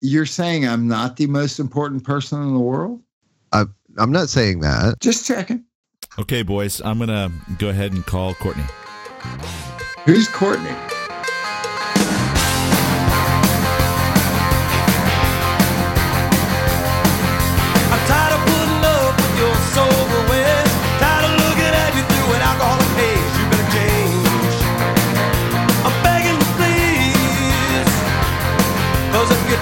You're saying I'm not the most important person in the world? I'm not saying that. Just checking. Okay, boys, I'm going to go ahead and call Courtney. Who's Courtney?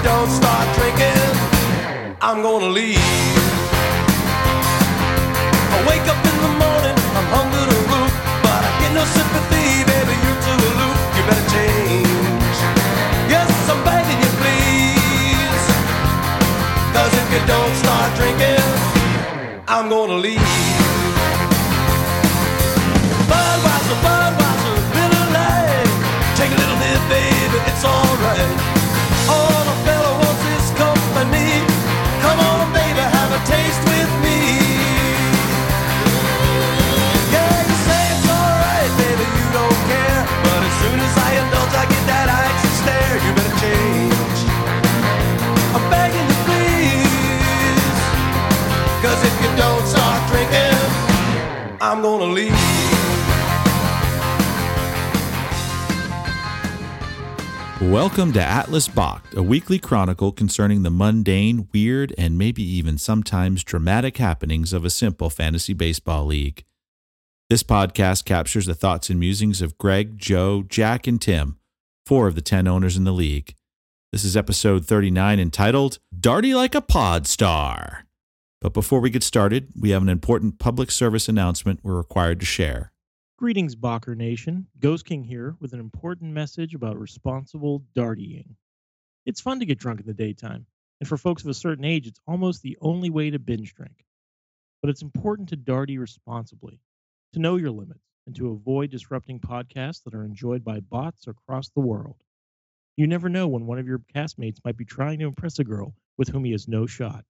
Don't start drinking, I'm gonna leave. I wake up in the morning, I'm hungry to root, but I get no sympathy, baby. You're too aloof. You better change. Yes, I'm begging you, please. Cause if you don't start drinking, I'm gonna leave. Budweiser, Budweiser, Miller Lite. Take a little hit, baby, it's alright. I'm gonna leave. Welcome to Atlas Bach, a weekly chronicle concerning the mundane, weird, and maybe even sometimes dramatic happenings of a simple fantasy baseball league. This podcast captures the thoughts and musings of Greg, Joe, Jack, and Tim, four of the 10 owners in the league. This is episode 39 entitled Darty Like a Pod Star. But before we get started, we have an important public service announcement we're required to share. Greetings, Bacher Nation. Ghost King here with an important message about responsible dartying. It's fun to get drunk in the daytime, and for folks of a certain age, it's almost the only way to binge drink. But it's important to darty responsibly, to know your limits, and to avoid disrupting podcasts that are enjoyed by bots across the world. You never know when one of your castmates might be trying to impress a girl with whom he has no shot.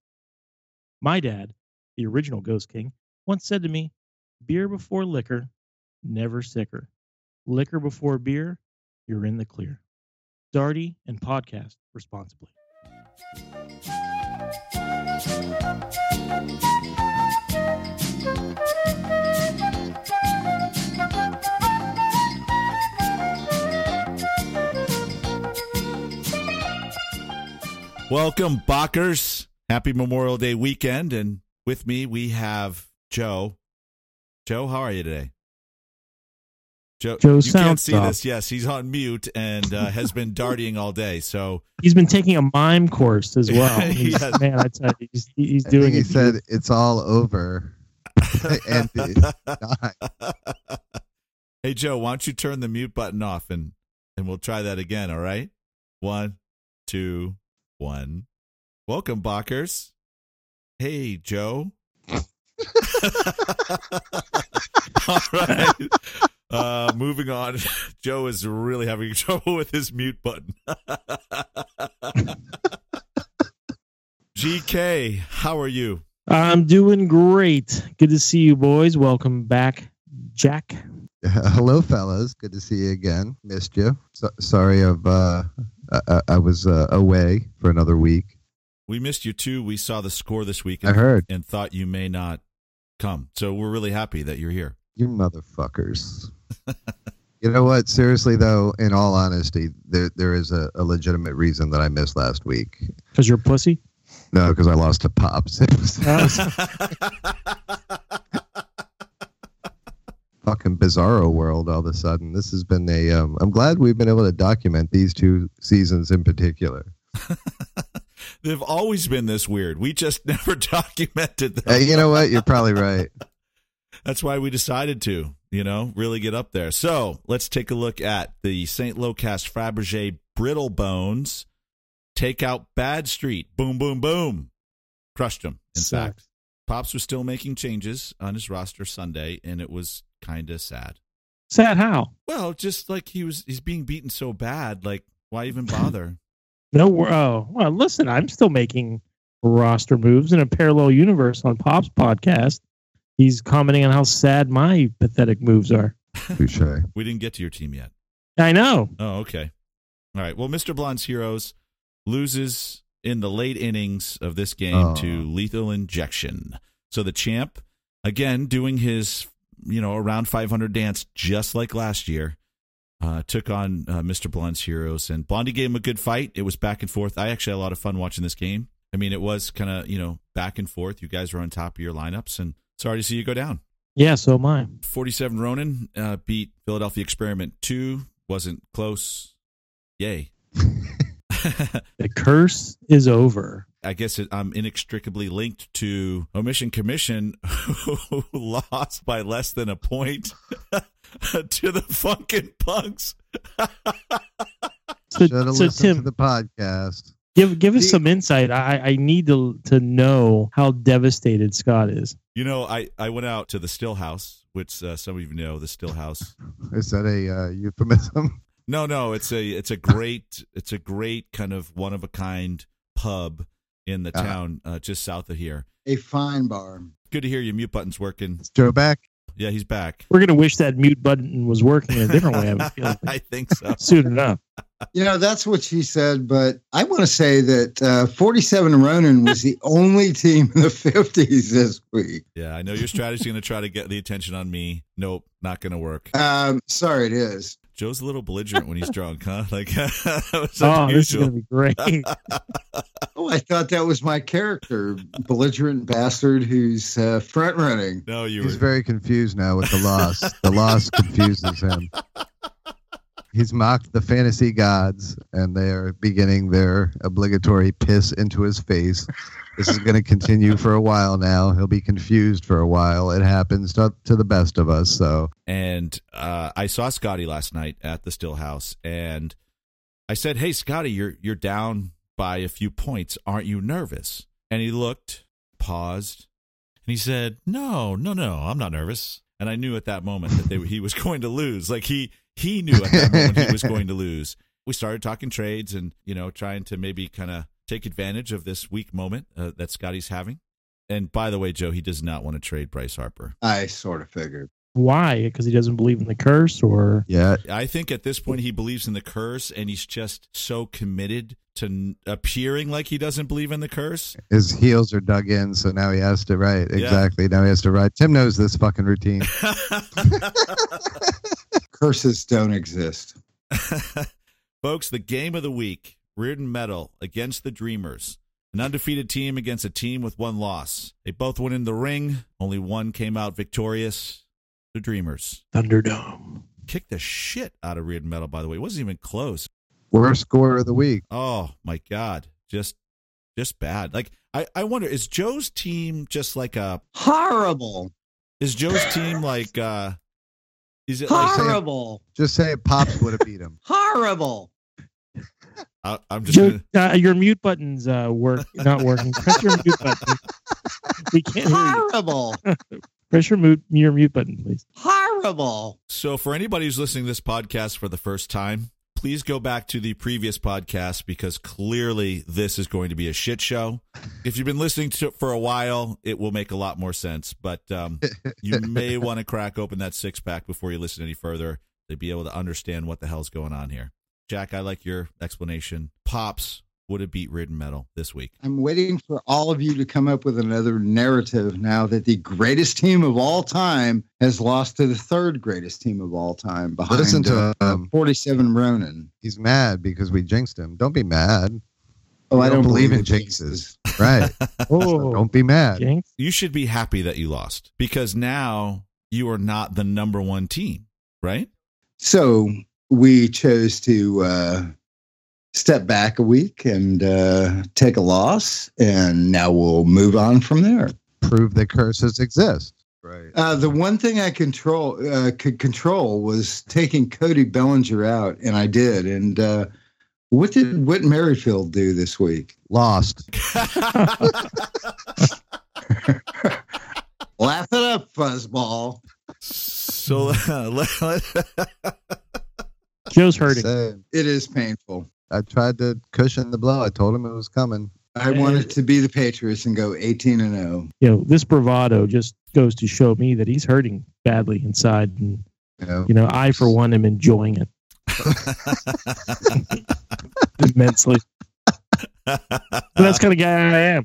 My dad, the original Ghost King, once said to me, Beer before liquor, never sicker. Liquor before beer, you're in the clear. Darty and podcast responsibly. Welcome, Bachers. Happy Memorial Day weekend. And with me, we have Joe. Joe, how are you today? Joe, Joe you can't see soft. this. Yes, he's on mute and uh, has been darting all day. So He's been taking a mime course as well. He He's, has. man, I tell you, he's, he's I doing think he it. said it's all over. and it's not. hey, Joe, why don't you turn the mute button off and and we'll try that again. All right, one, two, one. Welcome, Bachers. Hey, Joe. all right. Uh, moving on. Joe is really having trouble with his mute button. GK, how are you? I'm doing great. Good to see you, boys. Welcome back, Jack. Hello, fellas. Good to see you again. Missed you. So, sorry, of uh, I- I, I was uh, away for another week. We missed you too. We saw the score this week I heard and thought you may not come. So we're really happy that you're here. you motherfuckers. you know what? Seriously, though, in all honesty, there there is a, a legitimate reason that I missed last week. Because you're a pussy? No, because I lost to Pops. Fucking bizarro world all of a sudden. This has been a. Um, I'm glad we've been able to document these two seasons in particular. They've always been this weird. We just never documented them. Uh, you know what? You're probably right. That's why we decided to, you know, really get up there. So let's take a look at the St. Locast Fabergé Brittle Bones. Take out Bad Street. Boom, boom, boom. Crushed them. In Sucks. fact, Pops was still making changes on his roster Sunday, and it was kind of sad. Sad how? Well, just like he was, he's being beaten so bad. Like, why even bother? No, wor- oh, well, listen, I'm still making roster moves in a parallel universe on Pop's podcast. He's commenting on how sad my pathetic moves are. Touche. we didn't get to your team yet. I know. Oh, okay. All right. Well, Mr. Blonde's Heroes loses in the late innings of this game Oh. to lethal injection. So the champ, again, doing his, you know, around 500 dance just like last year, uh, took on uh, Mr. Blunt's heroes. And Blondie gave him a good fight. It was back and forth. I actually had a lot of fun watching this game. I mean, it was kind of, you know, back and forth. You guys were on top of your lineups, and sorry to see you go down. Yeah, so am I. 47 Ronin uh, beat Philadelphia Experiment 2. Wasn't close. Yay. The curse is over. I guess it, I'm inextricably linked to Omission Commission, who lost by less than a point to the Funkin' Punks. So, so listened to Tim, the podcast. give give us The- some insight. I, I need to to know how devastated Scott is. You know, I, I went out to the Stillhouse, which uh, some of you know, the Stillhouse. Is that a uh, euphemism? No, no, it's a it's a great it's a great kind of one of a kind pub in the Uh-huh. town uh, just south of here. A fine bar. Good to hear your mute button's working. Is Joe back? Yeah, he's back. We're gonna wish that mute button was working in a different way. I have I think so. soon enough. You know, that's what she said, but I want to say that uh, 47 Ronin was the only team in the 50s this week. Yeah, I know your strategy going to try to get the attention on me. Nope, not going to work. Um, sorry, it is. Joe's a little belligerent when he's drunk, huh? Like that was Oh, this is gonna be great. Oh, I thought that was my character, belligerent bastard who's uh, front running. No, you He's were. very confused now with the loss. the loss confuses him. He's mocked the fantasy gods, and they are beginning their obligatory piss into his face. This is going to continue for a while now. He'll be confused for a while. It happens to, to the best of us. So and uh, I saw Scotty last night at the Still House, and I said, "Hey, Scotty, you're you're down by a few points. Aren't you nervous?" And he looked, paused, and he said, "No, no, no, I'm not nervous." And I knew at that moment that they, he was going to lose. Like he he knew at that moment he was going to lose. We started talking trades and you know trying to maybe kind of take advantage of this weak moment uh, that Scotty's having. And by the way, Joe, he does not want to trade Bryce Harper. I sort of figured. Why? Because he doesn't believe in the curse, or yeah, I think at this point he believes in the curse, and he's just so committed to n- appearing like he doesn't believe in the curse. his heels are dug in, so now he has to write exactly. Now he has to write. Tim knows this fucking routine. Curses don't exist. Folks, the game of the week: Reardon Metal against the Dreamers. An undefeated team against a team with one loss. They both went in the ring. Only one came out victorious. The Dreamers Thunderdome. kicked the shit out of Reardon Metal. By the way, it wasn't even close. Worst score of the week. Oh my god, just just bad. Like I, I wonder, is Joe's team just like a Horrible. Is Joe's team like uh is it like Horrible. Just say Pops would have beat him. Horrible. I, I'm just Joe, gonna, uh, your mute button's uh, work not working. Press your mute button. We can't hear you. Horrible. Press your mute your mute button, please. Horrible. so for anybody who's listening to this podcast for the first time, please go back to the previous podcast because clearly this is going to be a shit show. If you've been listening to it for a while, it will make a lot more sense. But um, you may want to crack open that six pack before you listen any further to be able to understand what the hell's going on here. Jack, I like your explanation. Pops would have beat Reardon Metal this week. I'm waiting for all of you to come up with another narrative now that the greatest team of all time has lost to the third greatest team of all time behind Listen to uh, him. 47 Ronin. He's mad because we jinxed him. Don't be mad. Oh, We I don't believe in in jinxes. Right. Oh, Don't be mad. Jinx. You should be happy that you lost because now you are not the number one team, right? So we chose to uh, step back a week and uh, take a loss, and now we'll move on from there. Prove that curses exist. Right. Uh, the one thing I control uh, could control was taking Cody Bellinger out, and I did. And uh, what did Whit Merrifield do this week? Lost. Laugh it up, fuzzball. so let- let- Joe's hurting. It is painful. I tried to cushion the blow. I told him it was coming. I wanted to be the Patriots and go 18 and oh. 0. You know, this bravado just goes to show me that he's hurting badly inside, and You you know, I for one am enjoying it immensely. that's kind of guy I am.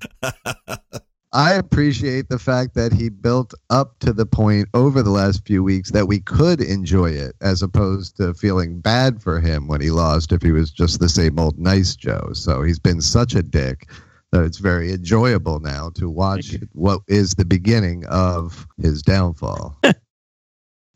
I appreciate the fact that he built up to the point over the last few weeks that we could enjoy it, as opposed to feeling bad for him when he lost if he was just the same old nice Joe. So he's been such a dick that it's very enjoyable now to watch what is the beginning of his downfall.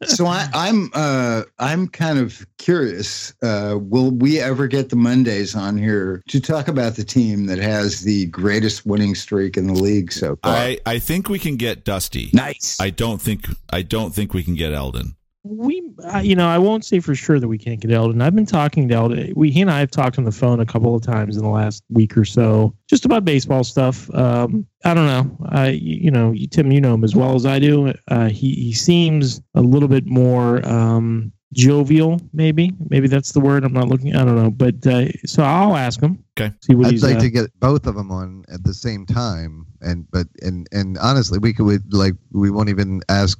so I, I'm uh, I'm kind of curious. Uh, will we ever get the Mondays on here to talk about the team that has the greatest winning streak in the league so far? I, I think we can get Dusty. nice. I don't think I don't think we can get Eldon. We, uh, you know, I won't say for sure that we can't get Eldon. I've been talking to Eldon. We, he and I have talked on the phone a couple of times in the last week or so, just about baseball stuff. Um, I don't know. I, you know, Tim, you know him as well as I do. Uh, he he seems a little bit more um, jovial, maybe. Maybe that's the word. I'm not looking. I don't know. But uh, so I'll ask him. Okay. See what I'd he's. like uh, to get both of them on at the same time, and but and and honestly, we could we, like we won't even ask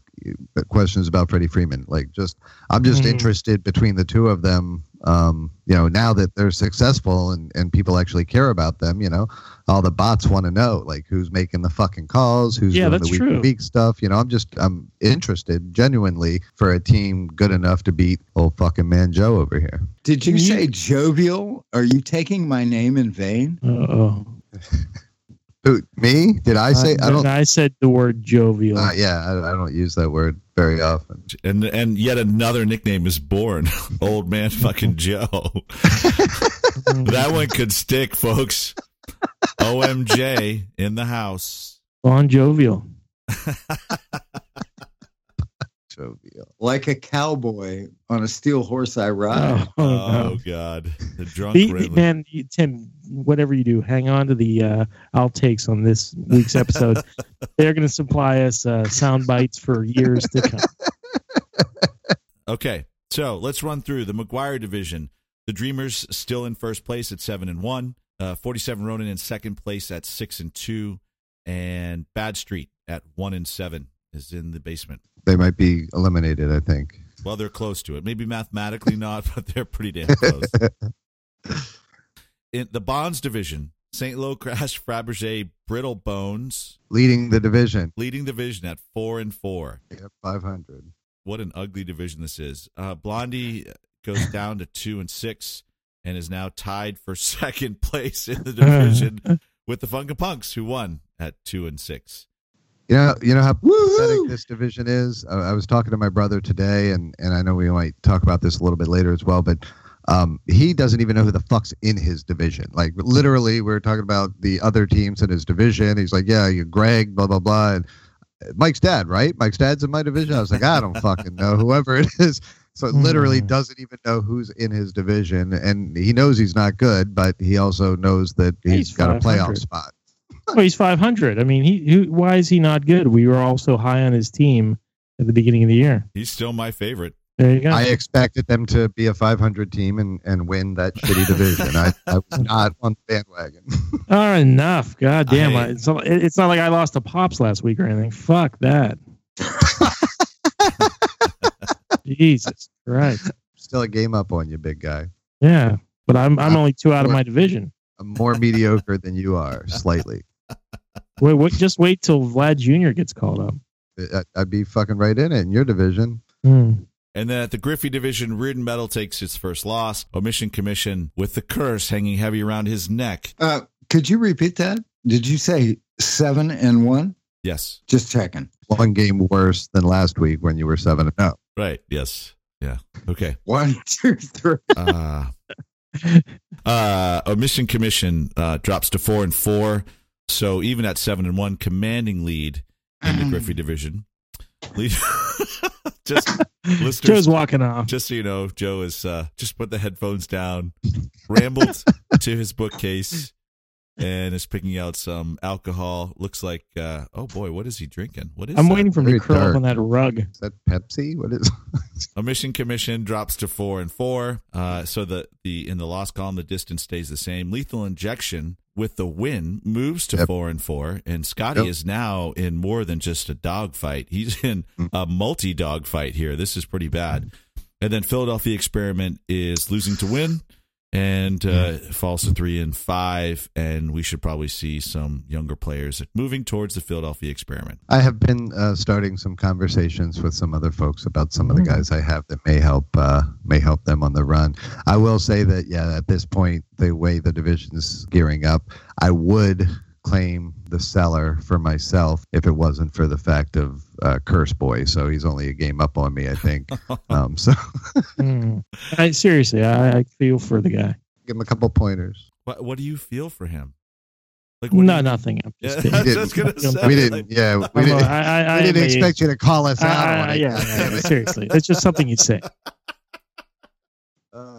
questions about Freddie Freeman. Like, just I'm just Mhm. interested between the two of them. Um, you know, now that they're successful and and people actually care about them, you know, all the bots want to know like who's making the fucking calls, who's Yeah, doing the week to week stuff. You know, I'm just I'm interested genuinely for a team good enough to beat old fucking man Joe over here. Did you You- say jovial? Are you taking my name in vain? Uh-oh. Who me? Did I say? I don't. I said the word jovial. Uh, yeah, I, I don't use that word very often. And and yet another nickname is born. Old man fucking Joe. that one could stick, folks. OMJ in the house. Bon jovial. Jovial. Like a cowboy on a steel horse I ride. Oh, Oh, no. God. The drunk The- the- man, Tim, whatever you do, hang on to the uh, outtakes on this week's episode. They're going to supply us uh, sound bites for years to come. Okay, so let's run through the McGwire division. The Dreamers still in first place at seven and one. Uh, Forty-seven Ronin in second place at six and two, and Bad Street at one and seven is in the basement. They might be eliminated. I think. Well, they're close to it. Maybe mathematically not, but they're pretty damn close. In the Bonds division, St. Lo Crash, Fabergé, Brittle Bones Leading the division. leading the division at four and four. Yep, five hundred. what an ugly division this is. Uh, Blondie goes down to two and six and is now tied for second place in the division with the Funka Punks, who won at two and six. You know, you know how pathetic this division is. I, I was talking to my brother today, and and I know we might talk about this a little bit later as well, but. Um, he doesn't even know who the fuck's in his division. Like literally, we are talking about the other teams in his division. He's like, "Yeah, you Greg, blah blah blah." And uh, Mike's dad, right? Mike's dad's in my division. I was like, I don't fucking know whoever it is. So literally Hmm. doesn't even know who's in his division, and he knows he's not good, but he also knows that He's he's got a playoff spot. Well, he's 500. I mean, he who, why is he not good? We were all so high on his team at the beginning of the year. He's still my favorite. There you go. I expected them to be a 500 team and, and win that shitty division. I, I was not on the bandwagon. oh, enough. God damn. I- it's, it's not like I lost to Pops last week or anything. Fuck that. Jesus Christ. Still a game up on you, big guy. Yeah. But I'm I'm only two out of my division. I'm more mediocre than you are, slightly. Wait, wait, just wait till Vlad Jr. gets called up. I- I'd be fucking right in it in your division. Hmm. And then at the Griffey division, Reardon Metal takes its first loss. Omission Commission with the curse hanging heavy around his neck. Uh, could you repeat that? Did you say seven and one? Yes. Just checking. One game worse than last week when you were 7 and 0. Right. Yes. Yeah. Okay. One, two, three. Uh, uh, Omission Commission uh, drops to four and four. So even at seven and one, commanding lead in the Griffey division. Lead- just listeners, Joe's walking off. just so you know, Joe is uh, just put the headphones down, rambled to his bookcase, and is picking out some alcohol. Looks like, uh, oh boy, what is he drinking? What is I'm that? waiting for him to Very curl dark. up on that rug. Is that Pepsi? What is Omission Commission drops to four and four. Uh, so the the in the loss column, the distance stays the same. Lethal injection with the win moves to Yep. four and four, and Scotty Yep. is now in more than just a dog fight. He's in Mm. a multi dog fight here. This is pretty bad. And then Philadelphia experiment is losing to win, and uh, falls to three and five. And we should probably see some younger players moving towards the Philadelphia experiment. I have been uh, starting some conversations with some other folks about some of the guys I have that may help uh, may help them on the run. I will say that yeah, at this point, the way the division's gearing up, I would claim the seller for myself if it wasn't for the fact of uh, Curse Boy. So he's only a game up on me, I think. um, so Mm. I, seriously, I, I feel for the guy. give him a couple pointers. What What do you feel for him? Like what No, you- nothing. I'm just I kidding. just gonna We say, We didn't, yeah, we I'm, didn't, I, I, we didn't I- expect you to call us out I- on yeah, yeah, yeah, seriously, it's just something you say.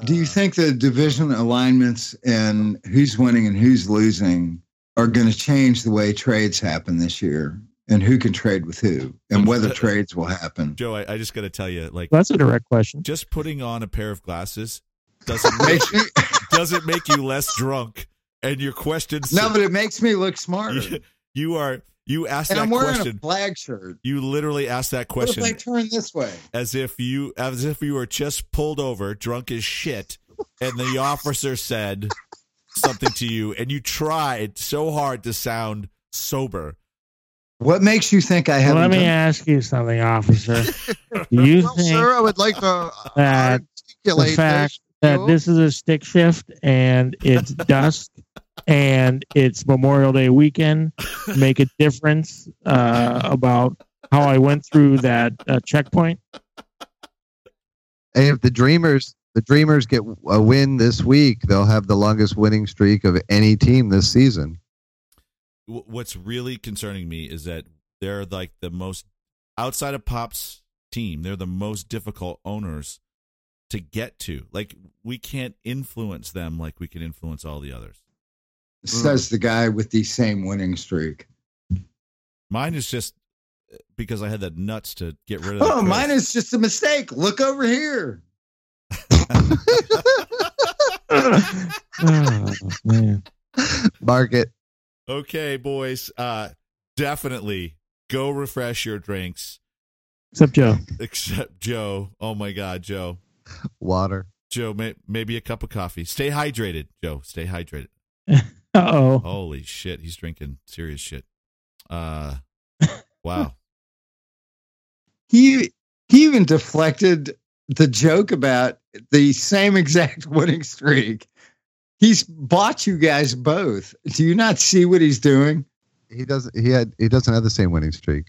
Do you think the division alignments and who's winning and who's losing are going to change the way trades happen this year and who can trade with who and um, whether uh, uh, trades will happen? Joe, I, I just got to tell you, like, That's a direct question. just putting on a pair of glasses doesn't make, doesn't make you less drunk. And your questions, no, but it makes me look smarter. you, you are you asked And that I'm wearing question. a flag shirt. You literally asked that What if question I turn this way? as if you as if you were just pulled over, drunk as shit, and the officer said something to you, and you tried so hard to sound sober. What makes you think I haven't? let me done- ask you something, officer. Do you well, think sir, I would like to that the articulate fact this. that this is a stick shift and it's dusk and it's Memorial Day weekend make a difference uh, about how I went through that uh, checkpoint? Hey, if the Dreamers the Dreamers get a win this week, they'll have the longest winning streak of any team this season. What's really concerning me is that they're like the most outside of Pop's team. They're the most difficult owners to get to. Like we can't influence them like we can influence all the others. Says the guy with the same winning streak. Mine is just uh, because I had the nuts to get rid of. Oh, mine is just a mistake. Look over here. Oh, man. Mark it. Okay, boys. Uh definitely go refresh your drinks. Except Joe. Except Joe. Oh my God, Joe. Water. Joe, may, maybe a cup of coffee. Stay hydrated, Joe. Stay hydrated. Uh oh. Holy shit, he's drinking serious shit. Uh, wow. He he even deflected the joke about the same exact winning streak. He's bought you guys both. Do you not see what he's doing? He doesn't. He had. He doesn't have the same winning streak.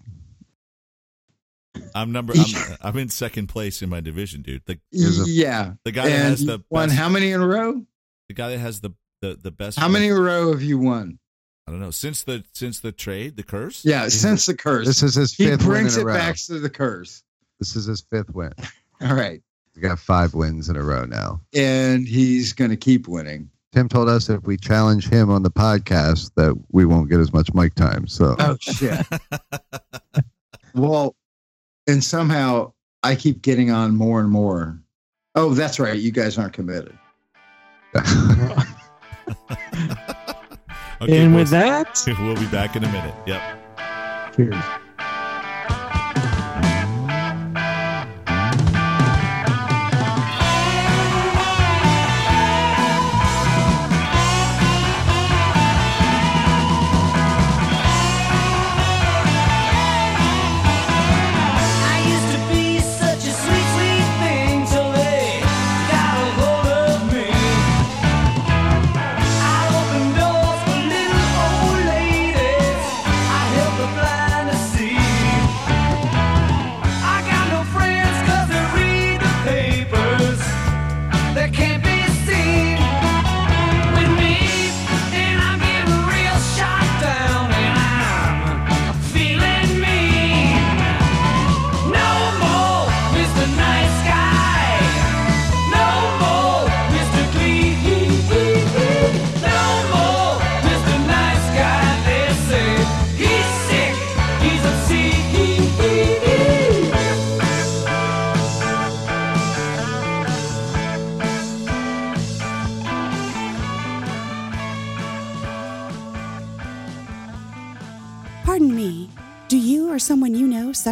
I'm number. I'm, I'm in second place in my division, dude. The a- yeah. the guy that has the won best, how many in a row? the guy that has the the the best. How many in a row have you won? I don't know. Since the since the trade, the curse. Yeah, since the curse. This is his he fifth win brings in it a row. back to the curse. This is his fifth win. All right. He got five wins in a row now. And he's going to keep winning. Tim told us if we challenge him on the podcast that we won't get as much mic time. So Oh, shit. well, and somehow I keep getting on more and more. Oh, that's right. You guys aren't committed. Okay, and boys. with that, we'll be back in a minute. Yep. cheers.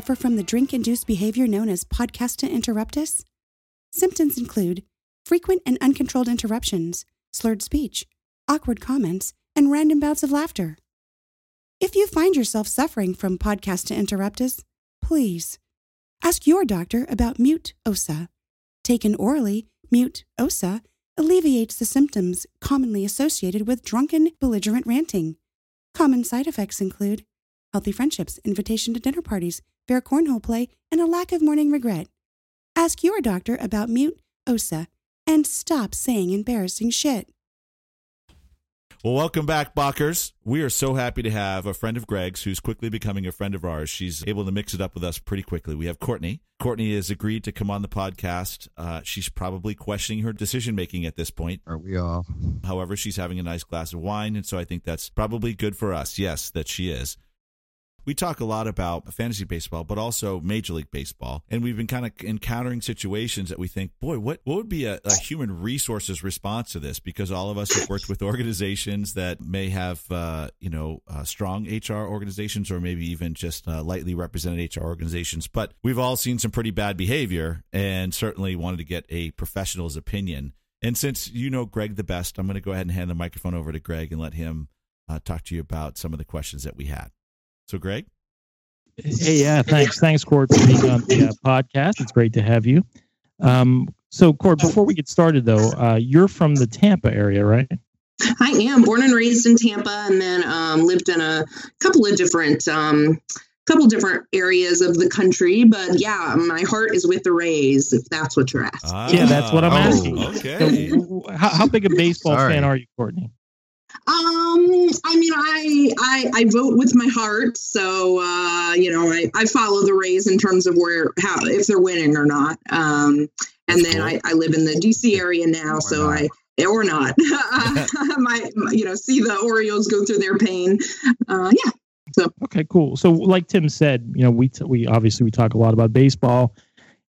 Suffer from the drink induced behavior known as podcast interruptus? Symptoms include frequent and uncontrolled interruptions, slurred speech, awkward comments, and random bouts of laughter. If you find yourself suffering from podcast interruptus, please ask your doctor about mute OSA. Taken orally, mute OSA alleviates the symptoms commonly associated with drunken, belligerent ranting. Common side effects include healthy friendships, invitation to dinner parties, fair cornhole play, and a lack of morning regret. Ask your doctor about mute OSA and stop saying embarrassing shit. Well, welcome back, Bockers. We are so happy to have a friend of Greg's who's quickly becoming a friend of ours. She's able to mix it up with us pretty quickly. We have Courtney. Courtney has agreed to come on the podcast. Uh, she's probably questioning her decision making at this point. Are we all? However, she's having a nice glass of wine, and so I think that's probably good for us. Yes, that she is. We talk a lot about fantasy baseball, but also Major League Baseball. And we've been kind of encountering situations that we think, boy, what, what would be a, a human resources response to this? Because all of us have worked with organizations that may have, uh, you know, uh, strong HR organizations or maybe even just uh, lightly represented HR organizations. But we've all seen some pretty bad behavior and certainly wanted to get a professional's opinion. And since you know Greg the best, I'm going to go ahead and hand the microphone over to Greg and let him uh, talk to you about some of the questions that we had. So, Greg? Hey, yeah, thanks. Thanks, Court, for being on the uh, podcast. It's great to have you. Um, so, Court, before we get started, though, uh, you're from the Tampa area, right? I am born and raised in Tampa, and then um, lived in a couple of different, um, couple different areas of the country. But yeah, my heart is with the Rays, if that's what you're asking. Ah, Yeah, that's what I'm oh, asking. Okay. So, w- w- how, how big a baseball Sorry. fan are you, Courtney? Um, I mean, I, I I vote with my heart, so uh, you know, I, I follow the Rays in terms of where how if they're winning or not. Um, and then. I, I live in the DC area now, Or so not. I or not, my you know see the Orioles go through their pain. Uh, yeah, So Okay, cool. So, like Tim said, you know, we t- we obviously we talk a lot about baseball,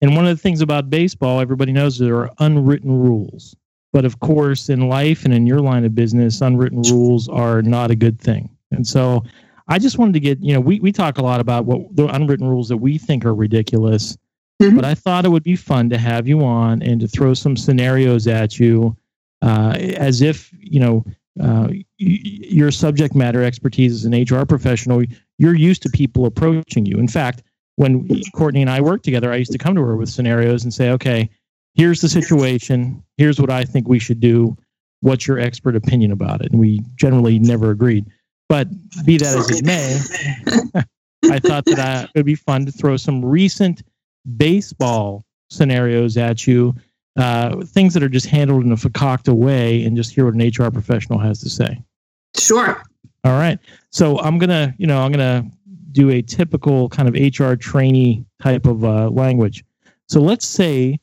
and one of the things about baseball, everybody knows there are unwritten rules. But of course, in life and in your line of business, unwritten rules are not a good thing. And so, I just wanted to get, you know, we we talk a lot about what the unwritten rules that we think are ridiculous. Mhm. But I thought it would be fun to have you on and to throw some scenarios at you, uh, as if you know uh, y- your subject matter expertise as an HR professional you're used to people approaching you. In fact, when Courtney and I worked together, I used to come to her with scenarios and say, okay, here's the situation. Here's what I think we should do. What's your expert opinion about it? And we generally never agreed. But be that as it may, I thought that I, it would be fun to throw some recent baseball scenarios at you, uh, things that are just handled in a fakakta way, and just hear what an HR professional has to say. sure. All right. So I'm gonna, you know, I'm gonna do a typical kind of HR trainee type of uh, language. So let's say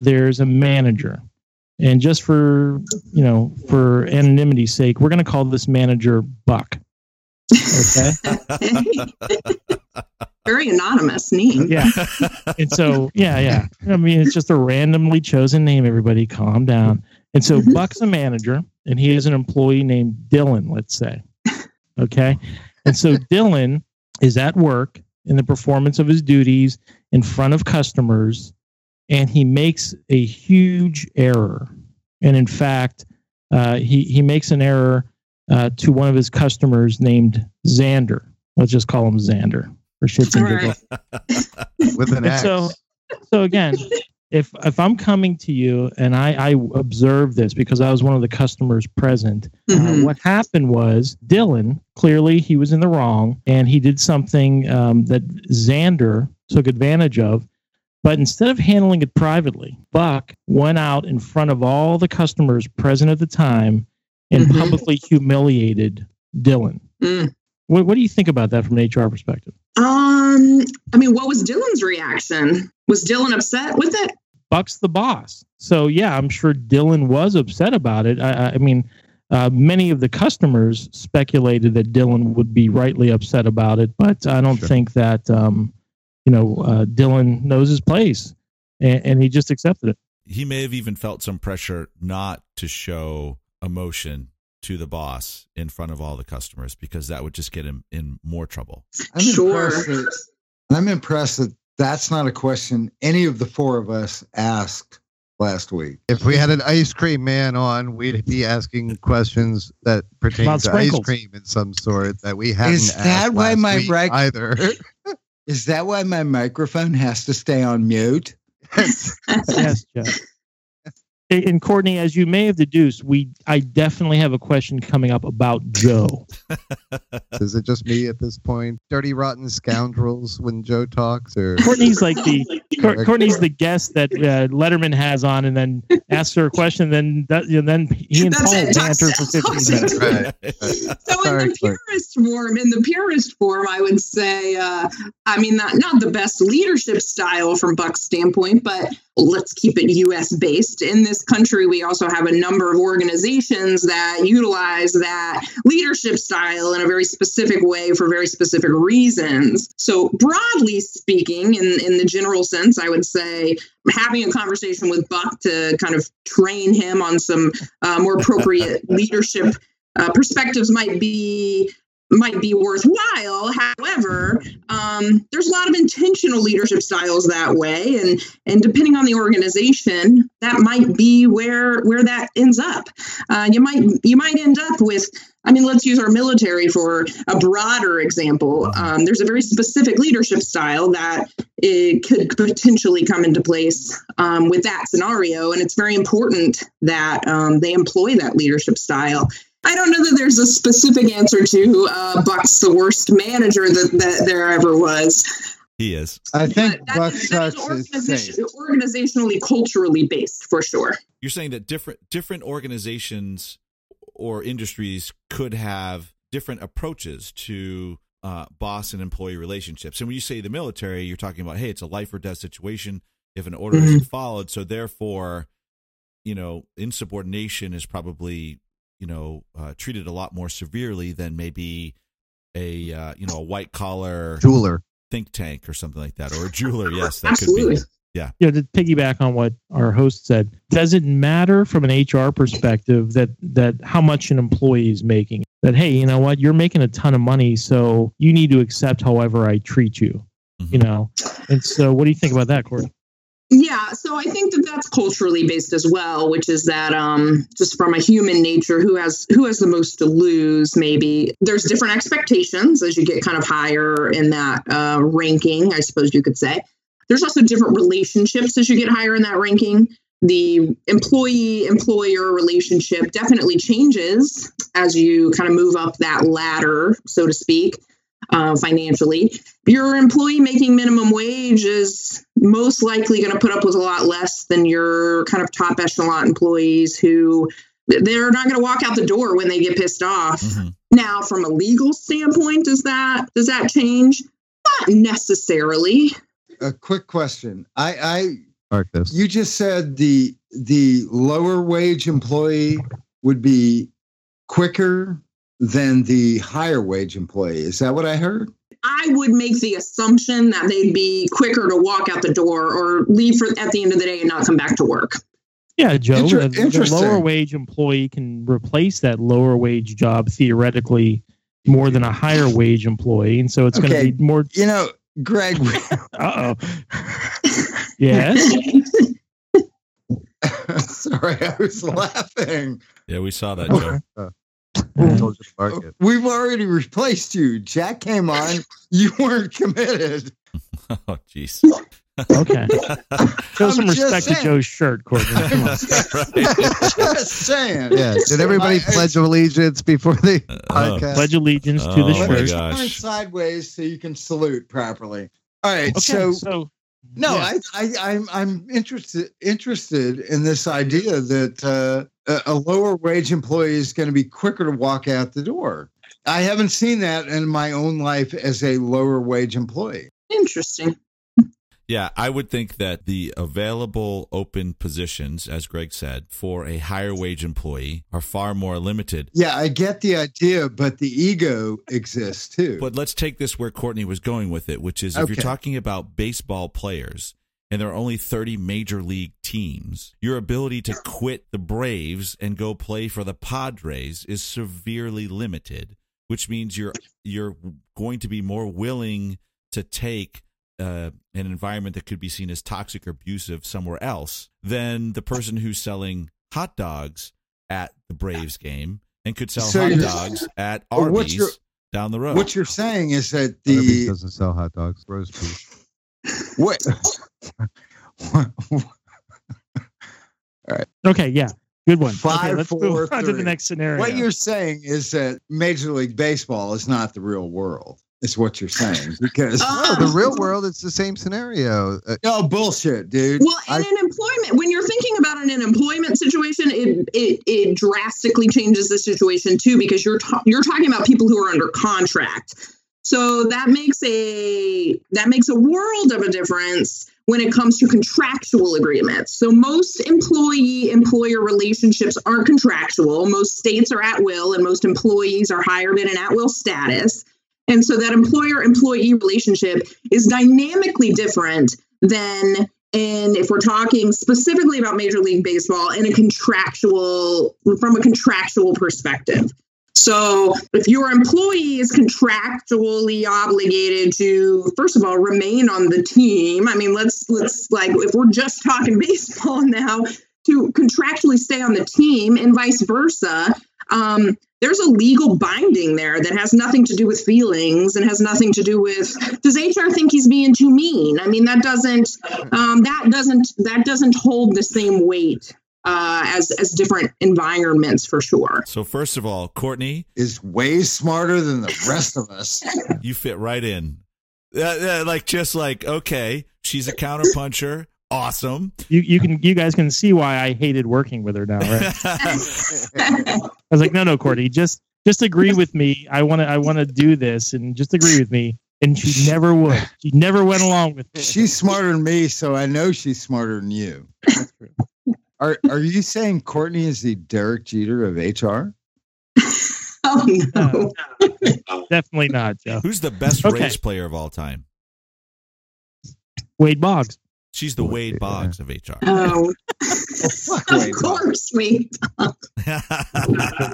there's a manager, and just for you know, for anonymity's sake, we're gonna call this manager Buck. Okay. Very anonymous name. Yeah. And so, yeah, yeah. I mean, it's just a randomly chosen name. Everybody, calm down. And so, Buck's a manager, and he has an employee named Dylan. Let's say, okay. And so, Dylan is at work in the performance of his duties in front of customers, and he makes a huge error. And in fact, uh, he he makes an error uh, to one of his customers named Xander. Let's just call him Xander for shits and All right. giggles. With an And X. so, so again, if if I'm coming to you and I, I observed this because I was one of the customers present, uh, Mhm. what happened was Dylan clearly he was in the wrong and he did something um, that Xander took advantage of. But instead of handling it privately, Buck went out in front of all the customers present at the time and Mhm. publicly humiliated Dylan. Mm. What, what do you think about that from an HR perspective? Um, I mean, what was Dylan's reaction? Was Dylan upset with it? Buck's the boss. So yeah, I'm sure Dylan was upset about it. I, I- I mean, uh, many of the customers speculated that Dylan would be rightly upset about it, but I don't Sure. think that um, you know uh, Dylan knows his place, and, and he just accepted it. he may have even felt some pressure not to show emotion to the boss in front of all the customers because that would just get him in more trouble. I'm sure. impressed that I'm impressed that that's not a question any of the four of us asked last week. If we had an ice cream man on, we'd be asking questions that pertain About to ice cream in some sort that we hadn't. Is asked that why last my week rec- either? Is that why my microphone has to stay on mute? yes, Jeff. And and Courtney, as you may have deduced, we I definitely have a question coming up about Joe. Is it just me at this point? Dirty, rotten scoundrels when Joe talks, or Courtney's like the Cour- Courtney's the guest that uh, Letterman has on, and then asks her a question, then that, you know, then he and That's Paul it. banter for Talks- fifteen talks minutes. into Right. So in Sorry, the Clark. purest form, in the purest form, I would say, uh, I mean, not not the best leadership style from Buck's standpoint, but let's keep it U.S. based. In this country, we also have a number of organizations that utilize that leadership style in a very specific way for very specific reasons. So broadly speaking, in in the general sense, I would say having a conversation with Buck to kind of train him on some uh, more appropriate leadership uh, perspectives might be might be worthwhile. However, um, there's a lot of intentional leadership styles that way, and and depending on the organization, that might be where where that ends up. Uh, you might you might end up with. I mean, let's use our military for a broader example. Um, there's a very specific leadership style that it could potentially come into place um, with that scenario, and it's very important that um, they employ that leadership style. I don't know that there's a specific answer to uh, Buck's the worst manager that, that there ever was. He is. I think But that Buck is- that is sucks is organization- organizationally, culturally based for sure. You're saying that different different organizations or industries could have different approaches to uh, boss and employee relationships. And when you say the military, you're talking about hey, it's a life or death situation if an order isn't followed. So therefore, you know, insubordination is probably you know uh, treated a lot more severely than maybe a uh, you know a white collar jeweler. think tank or something like that, or a jeweler. Yes, that Absolutely. could be. you know, to piggyback on what our host said, does it matter from an HR perspective that that how much an employee is making? That hey, you know what, you're making a ton of money, so you need to accept however I treat you. You Mhm. know, and so what do you think about that, Corey? Yeah, so I think that that's culturally based as well, which is that um, just from a human nature, who has who has the most to lose? Maybe there's different expectations as you get kind of higher in that uh, ranking, I suppose you could say. There's also different relationships as you get higher in that ranking. The employee employer relationship definitely changes as you kind of move up that ladder, so to speak, uh, financially your employee making minimum wage is most likely going to put up with a lot less than your kind of top echelon employees who they're not going to walk out the door when they get pissed off. Mhm. Now, from a legal standpoint, does that does that change? Not necessarily. A quick question. I, I Marcus. you just said the the lower wage employee would be quicker than the higher wage employee. Is that what I heard? I would make the assumption that they'd be quicker to walk out the door or leave for, at the end of the day and not come back to work. Yeah, Joe, Inter- the, the lower wage employee can replace that lower wage job theoretically more than a higher wage employee, and so it's Okay. going to be more. You know, Greg, Uh oh. yes. sorry, I was laughing. Yeah, we saw that, Joe. Uh, we've already replaced you. Jack came on. You weren't committed. oh, jeez. Okay. Show I'm some just respect to. Joe's shirt, Courtney. Come on. Just saying. Yeah. Did everybody I- pledge allegiance before the Oh. podcast? Pledge allegiance to Oh, the my Let me shirt. God. turn sideways so you can salute properly. All right. Okay, so so, No, yeah. I, I, I'm, I'm interested interested in this idea that uh, a, a lower wage employee is going to be quicker to walk out the door. I haven't seen that in my own life as a lower wage employee. Interesting. Yeah, I would think that the available open positions, as Greg said, for a higher wage employee are far more limited. Yeah, I get the idea, but the ego exists too. But let's take this where Courtney was going with it, which is if Okay. you're talking about baseball players and there are only 30 major league teams, your ability to quit the Braves and go play for the Padres is severely limited, which means you're you're going to be more willing to take uh, an environment that could be seen as toxic or abusive somewhere else than the person who's selling hot dogs at the Braves game and could sell So hot dogs at Well, what's Arby's your- down the road. What you're saying is that Arby's the doesn't sell hot dogs, roast beef. what? Okay, yeah, good one. okay, let's four, move on to the next scenario. what you're saying is that Major League Baseball is not the real world. Is what you're saying because No, the real world, it's the same scenario. Uh, no bullshit, dude. Well, in I- an employment, when you're thinking about an employment situation, it it, it drastically changes the situation too because you're ta- you're talking about people who are under contract. So that makes a that makes a world of a difference when it comes to contractual agreements. So most employee employer relationships aren't contractual. Most states are at will and most employees are hired in an at will status. And so that employer employee relationship is dynamically different than and if we're talking specifically about Major League Baseball in a contractual, from a contractual perspective. So if your employee is contractually obligated to, first of all, remain on the team. I mean, let's let's like if we're just talking baseball now, to contractually stay on the team and vice versa. Um, there's a legal binding there that has nothing to do with feelings and has nothing to do with does HR think he's being too mean? I mean that doesn't um, that doesn't that doesn't hold the same weight uh, as as different environments for sure. so first of all, Courtney, is way smarter than the rest of us. you fit right in. Uh, uh, like just like okay, she's a counterpuncher. Awesome. you you can you guys can see why I hated working with her now, right? I was like, no, no, Courtney, just just agree with me. I want to I want to do this, and just agree with me. And she never would. She never went along with it. She's smarter than me, so I know she's smarter than you. That's true. Are Are you saying Courtney is the Derek Jeter of HR? oh no. No, definitely not, Joe. Who's the best Okay. Rays player of all time? Wade Boggs. She's the Oh, Wade yeah. Boggs of HR. Oh, fuck of Wade Boggs. course,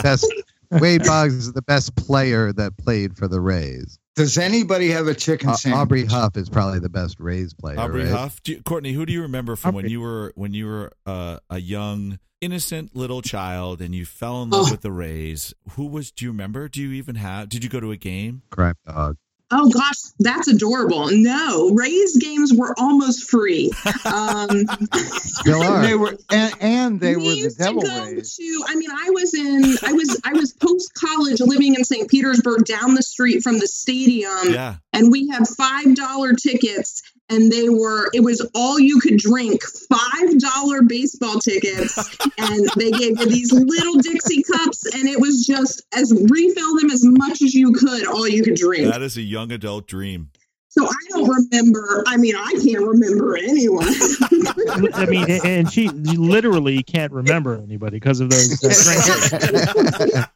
best Wade Boggs is the best player that played for the Rays. Does anybody have a chicken Uh, sandwich? Aubrey Huff is probably the best Rays player. Aubrey right? Huff. Do you- Courtney, who do you remember from when you were when you were uh, a young, innocent little child and you fell in love Oh. with the Rays? Who was? Do you remember? Do you even have? Did you go to a game? Crime dog. Oh gosh, that's adorable. No, Rays games were almost free. Um, Still And they were, and, and they we were the used Devil to go Rays. to. I mean, I was in. I was. I was post college, living in St. Petersburg, down the street from the stadium, Yeah. and we had five dollar tickets. And they were, it was all you could drink, $5 baseball tickets. and they gave you these little Dixie cups. And it was just as refill them as much as you could, all you could drink. That is a young adult dream. So I don't remember. I mean, I can't remember anyone. I mean, and- and she literally can't remember anybody because of those. Drinks.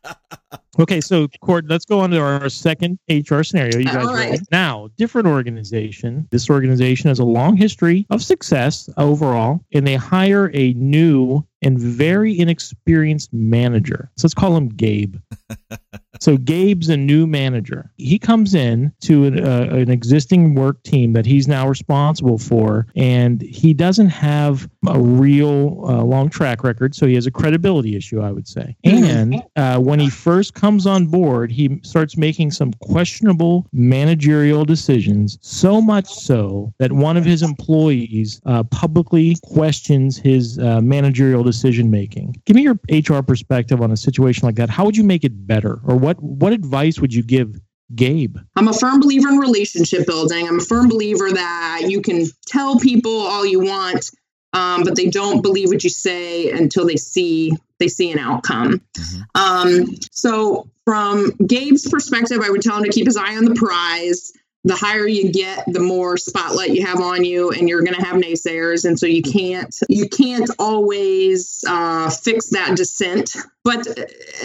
okay, so Court, let's go on to our second HR scenario. You guys right. ready? Now, different organization. This organization has a long history of success overall, and they hire a new and very inexperienced manager. So let's call him Gabe. So Gabe's a new manager. He comes in to an, uh, an existing work team that he's now responsible for, and he doesn't have a real uh, long track record. So he has a credibility issue, I would say. And uh, when he first comes on board, he starts making some questionable managerial decisions. So much so that one of his employees uh, publicly questions his uh, managerial decision making. Give me your HR perspective on a situation like that. How would you make it better, or what what what advice would you give Gabe? I'm a firm believer in relationship building. I'm a firm believer that you can tell people all you want, um, but they don't believe what you say until they see they see an outcome. Mhm. Um, so, from Gabe's perspective, I would tell him to keep his eye on the prize. The higher you get, the more spotlight you have on you, and you're going to have naysayers, and so you can't you can't always uh, fix that dissent. But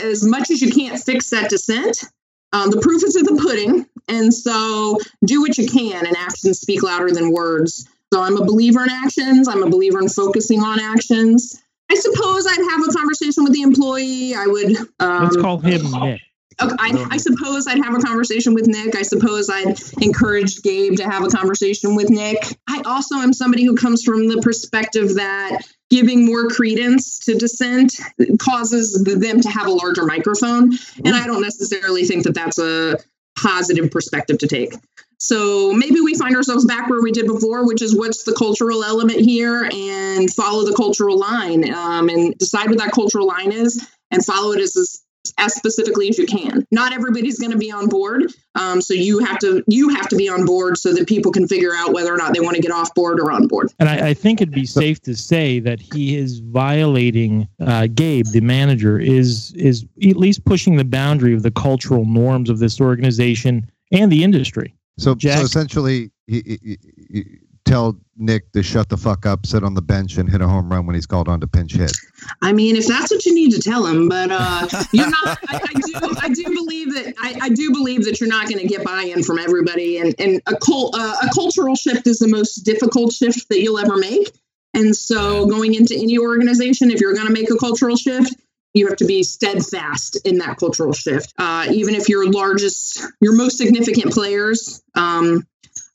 as much as you can't fix that dissent, um, the proof is in the pudding. And so do what you can, and actions speak louder than words. So I'm a believer in actions. I'm a believer in focusing on actions. I suppose I'd have a conversation with the employee. I would. Um, Let's call him Nick. Okay, I, I suppose I'd have a conversation with Nick. I suppose I'd encourage Gabe to have a conversation with Nick. I also am somebody who comes from the perspective that giving more credence to dissent causes them to have a larger microphone. And I don't necessarily think that that's a positive perspective to take. So maybe we find ourselves back where we did before, which is what's the cultural element here and follow the cultural line um, and decide what that cultural line is and follow it as, as, as specifically as you can. Not everybody's going to be on board. Um, so you have to you have to be on board so that people can figure out whether or not they want to get off board or on board. And I, I think it'd be safe to say that he is violating uh, Gabe, the manager, is is at least pushing the boundary of the cultural norms of this organization and the industry. So, Jack? so essentially, he, he, he- he- tell Nick to shut the fuck up, sit on the bench, and hit a home run when he's called on to pinch hit. I mean, if that's what you need to tell him, but uh, you're not. I, I do. I do believe that. I, I do believe that you're not going to get buy-in from everybody, and and a cult, uh, a cultural shift is the most difficult shift that you'll ever make. And so, going into any organization, if you're going to make a cultural shift, you have to be steadfast in that cultural shift. Uh, even if your largest, your most significant players um,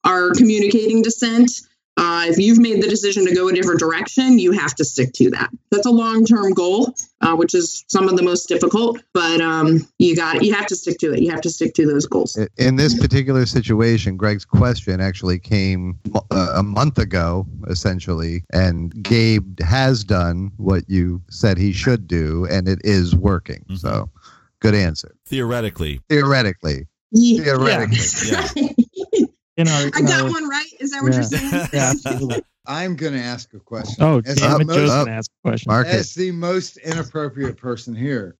are communicating dissent, uh, if you've made the decision to go a different direction, you have to stick to that. That's a long-term goal, uh, which is some of the most difficult. But um, you got you have to stick to it. You have to stick to those goals. In this particular situation, Greg's question actually came uh, a month ago, essentially, and Gabe has done what you said he should do, and it is working. Mhm. So, good answer. Theoretically, Theoretically, Yeah. theoretically, yeah. In our, I got our- one right. Is that what you're saying? Yeah, absolutely. I'm going to ask a question. Oh, as, damn the it, most, Joe's gonna ask a question. mark as the most inappropriate person here,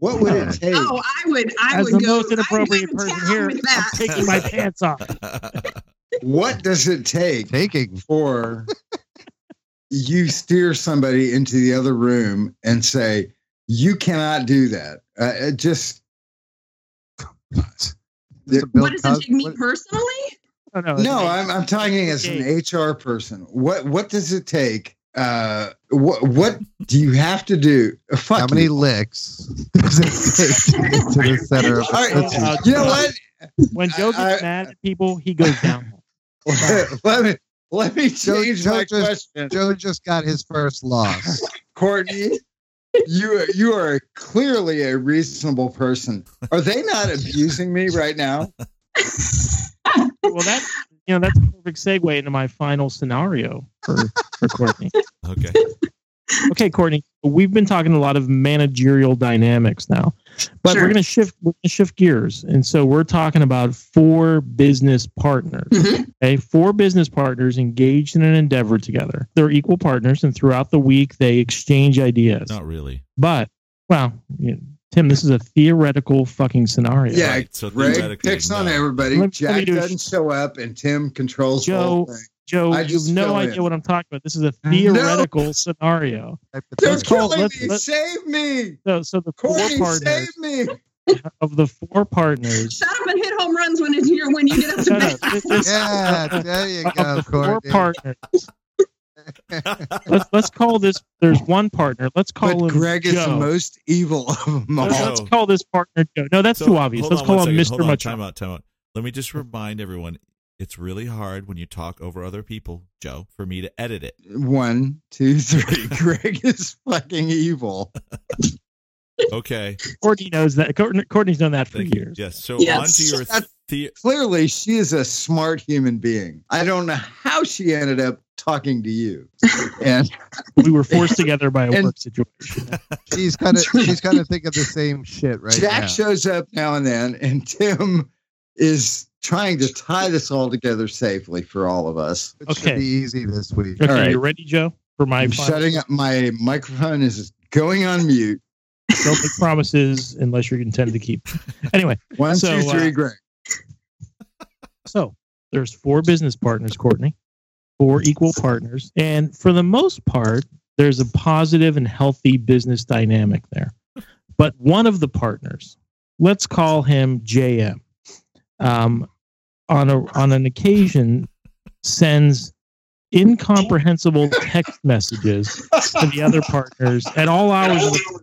what would it take? Oh, I would. I As would the go. most inappropriate I'd person here, I'm taking my pants off. What does it take Taking. for you steer somebody into the other room and say, you cannot do that? Uh, it just It's What does it take me personally? Oh, no, no. I'm I'm talking as an HR person. What what does it take? Uh, what what do you have to do? Uh, Fuck How many you. licks does it take to get to the center of the cookie? you know what? when Joe gets I- mad at people, he goes down. let me let me Joe- change Joe my just- question. Joe just got his first loss. Courtney, you you are clearly a reasonable person. Are they not abusing me right now? well, that you know that's a perfect segue into my final scenario for for Courtney. okay. Okay, Courtney, we've been talking a lot of managerial dynamics now, but Sure. we're going to shift we're going to shift gears, and so we're talking about four business partners. Mhm. Okay, four business partners engaged in an endeavor together. They're equal partners, and throughout the week they exchange ideas. Not really. But well, you know, Tim, this is a theoretical fucking scenario. Yeah, Right, so Greg theoretically, picks on everybody. Let me- let Jack do doesn't show up, and Tim controls the Joe, whole thing. Joe, I you have no idea in. what I'm talking about. This is a theoretical scenario. They're Let's call- killing let's- me. let's- save me, So, so the four partners save me. of the four partners. Shut up and hit home runs when it's here when you get up to No, no, bed. this- this- Yeah, there you of go, the four partners. Let's let's call this. There's one partner. Let's call But him Greg is the Joe. most evil of them all. Let's, let's call this partner Joe. No, that's So, too obvious. Let's on call him. Mr. Hold Machado. Time out, time out. Let me just remind everyone it's really hard when you talk over other people, Joe, for me to edit it. One, two, three. Greg is fucking evil. Okay. Courtney knows that. Courtney, Courtney's done that for Thank you. years. Yes. So Yes. on to your That's- the Clearly, she is a smart human being. I don't know how she ended up talking to you. And We were forced together by a And- work situation. She's kind of she's kind of thinking the same shit right Jack now. shows up now and then, and Tim is trying to tie this all together safely for all of us. It should Okay. be easy this week. Okay, All right. you ready, Joe? For my I'm shutting up. My microphone is going on mute. Don't make promises unless you intend to keep. Anyway, One, So, two, three, uh, Greg. So there's four business partners, Courtney, four equal partners. And for the most part, there's a positive and healthy business dynamic there. But one of the partners, let's call him JM, um, on, a, on an occasion sends incomprehensible text messages to the other partners at all hours of the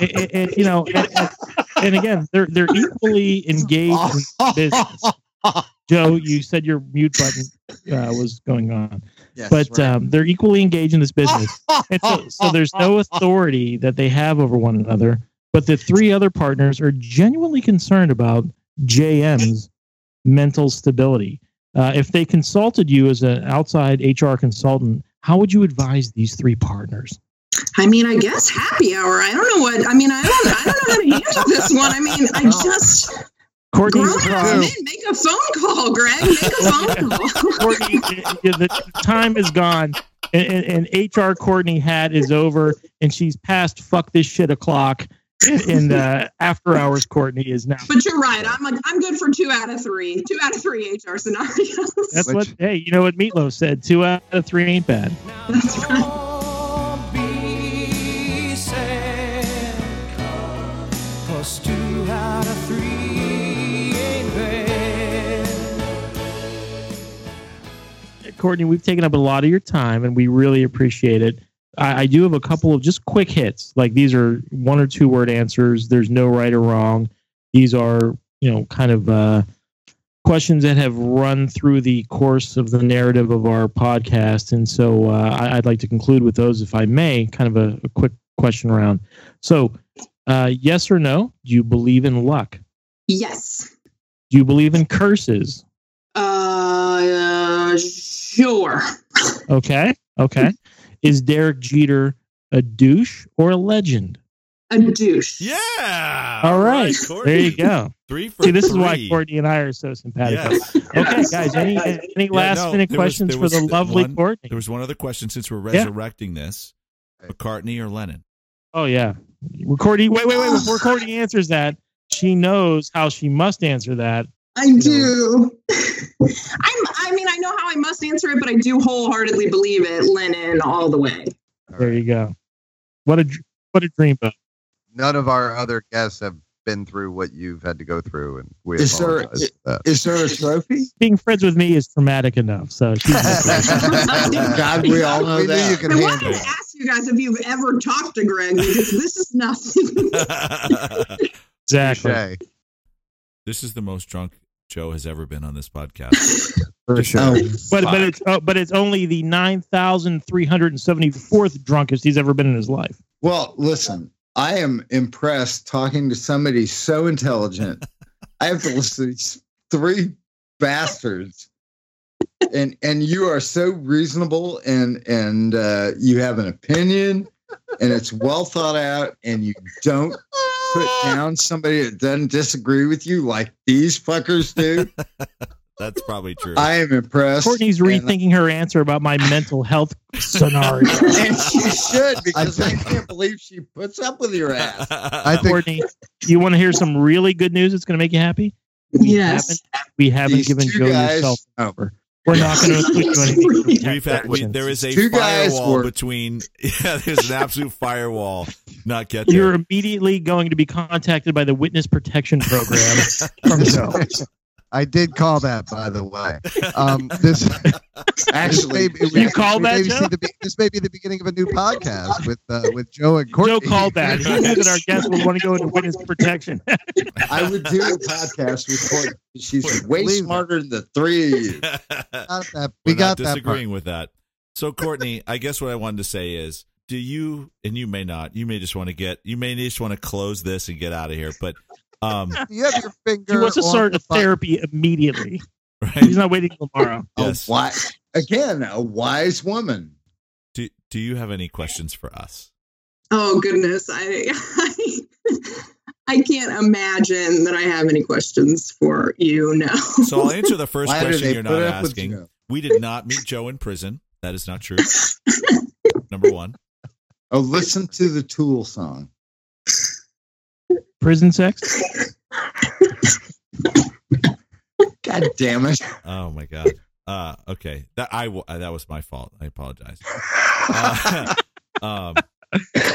and, and, you know and, and, and again, they're they're equally engaged in business. Joe, you said your mute button uh, was going on, Yes, but right. um, they're equally engaged in this business. So, so there's no authority that they have over one another. But the three other partners are genuinely concerned about JM's mental stability. Uh, if they consulted you as an outside HR consultant, how would you advise these three partners? I mean, I guess happy hour. I don't know what. I mean, I don't. I don't know how to handle this one. I mean, I just Courtney, grown men make a phone call, Greg. Make a phone call. Courtney, the time is gone, and, and, and HR Courtney hat is over, and she's past fuck this shit o'clock. And, and uh, after hours, Courtney is now. But you're right. I'm like, I'm good for two out of three. Two out of three HR scenarios. That's Which- what. Hey, you know what Meatloaf said? Two out of three ain't bad. That's right. Courtney, we've taken up a lot of your time, and we really appreciate it. I, I do have a couple of just quick hits. Like these are one or two word answers. There's no right or wrong. These are you know kind of uh, questions that have run through the course of the narrative of our podcast, and so uh, I, I'd like to conclude with those, if I may. Kind of a, a quick question round. So, uh, yes or no? Do you believe in luck? Yes. Do you believe in curses? Uh, sure. Okay. Okay. Is Derek Jeter a douche or a legend? A douche. Yeah. All right. Courtney. there you go. Three for See, this is why three. Courtney and I are so sympathetic. Yes. Okay, guys. Any any last no, minute there was- questions for the the lovely one- Courtney? There was one other question since we're Yeah. resurrecting this. McCartney or Lennon? Oh yeah. Courtney. Wait, wait, wait. Ah. Before Courtney answers that, she knows how she must answer that. I do. I'm. I mean, I know how I must answer it, but I do wholeheartedly believe it. Lennon, all the way. There you go. What a dr- what a dreamboat. None of our other guests have been through what you've had to go through, and we Is there- apologize for that. Is there a trophy? Being friends with me is traumatic enough. So she's God, we all know we that. you could I handle wanted it. to ask you guys if you've ever talked to Greg because this is nothing. exactly. Touche. this is the most drunk Joe has ever been on this podcast. For sure. Oh, But but it's oh, but it's only the nine thousand three hundred and seventy fourth drunkest he's ever been in his life. Well, listen, I am impressed talking to somebody so intelligent. I have to listen to these three bastards. And and you are so reasonable and and uh, you have an opinion and it's well thought out and you don't put down somebody that doesn't disagree with you like these fuckers do. That's probably true. I am impressed. Courtney's and- rethinking her answer about my mental health scenario. and she should because I, think- can't believe she puts up with your ass. I think Courtney, you want to hear some really good news that's going to make you happy? We Yes. haven't we haven't These given two Joe guys- yourself over. We're not going to include you anything. We've had we, there is a Two firewall were- between yeah there's an absolute firewall not get there. You're immediately going to be contacted by the Witness Protection Program from Joe. I did call that, by the way. Um, this Actually, this may, You called that, Joe? the be- this may be the beginning of a new podcast with uh, with Joe and Courtney. Joe called that. He knew that our guests would want to go into witness protection. I would do a podcast with Courtney. She's way smarter than the three of you. Got that. We're We got not that. disagreeing with that. So Courtney, I guess what I wanted to say is, do you and you may not, you may just want to get, you may just want to close this and get out of here. But um, You have your finger. He wants to start the a therapy immediately. right? He's not waiting till tomorrow. Yes. A wise, again, a wise woman. Do Do you have any questions for us? Oh goodness, I, I I can't imagine that I have any questions for you. No. So I'll answer the first Why question you're not asking. you? We did not meet Joe in prison. That is not true. Number one. Oh, listen to the Tool song. Prison sex? God damn it! Oh my god. Uh, okay. That I w- uh, that was my fault. I apologize. Uh, um,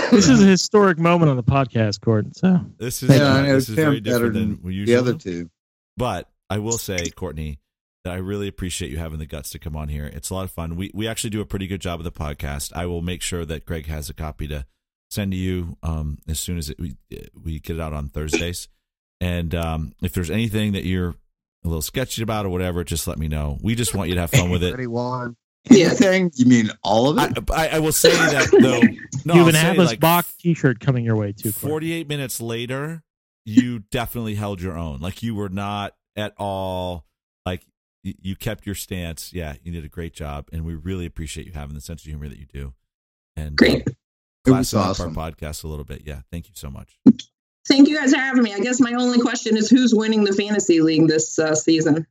This is a historic moment on the podcast, Gordon. So this is Yeah, uh, I know, this is very different than we The other two. But I will say, Courtney, that I really appreciate you having the guts to come on here. It's a lot of fun. We we actually do a pretty good job of the podcast. I will make sure that Greg has a copy to send to you um, as soon as it, we we get it out on Thursdays. And um, if there's anything that you're a little sketchy about or whatever, just let me know. We just want you to have fun with it. Ready, Anything? You mean all of it? I, I will say that though. No, you I'll have an Atlas like, Bach T-shirt coming your way too. Clark. 48 minutes later, you definitely held your own. Like you were not at all like y- you kept your stance. Yeah, you did a great job, and we really appreciate you having the sense of humor that you do. And Great. It was classing up awesome. our podcast a little bit. Yeah, thank you so much. Thank you guys for having me. I guess my only question is who's winning the fantasy league this uh, season?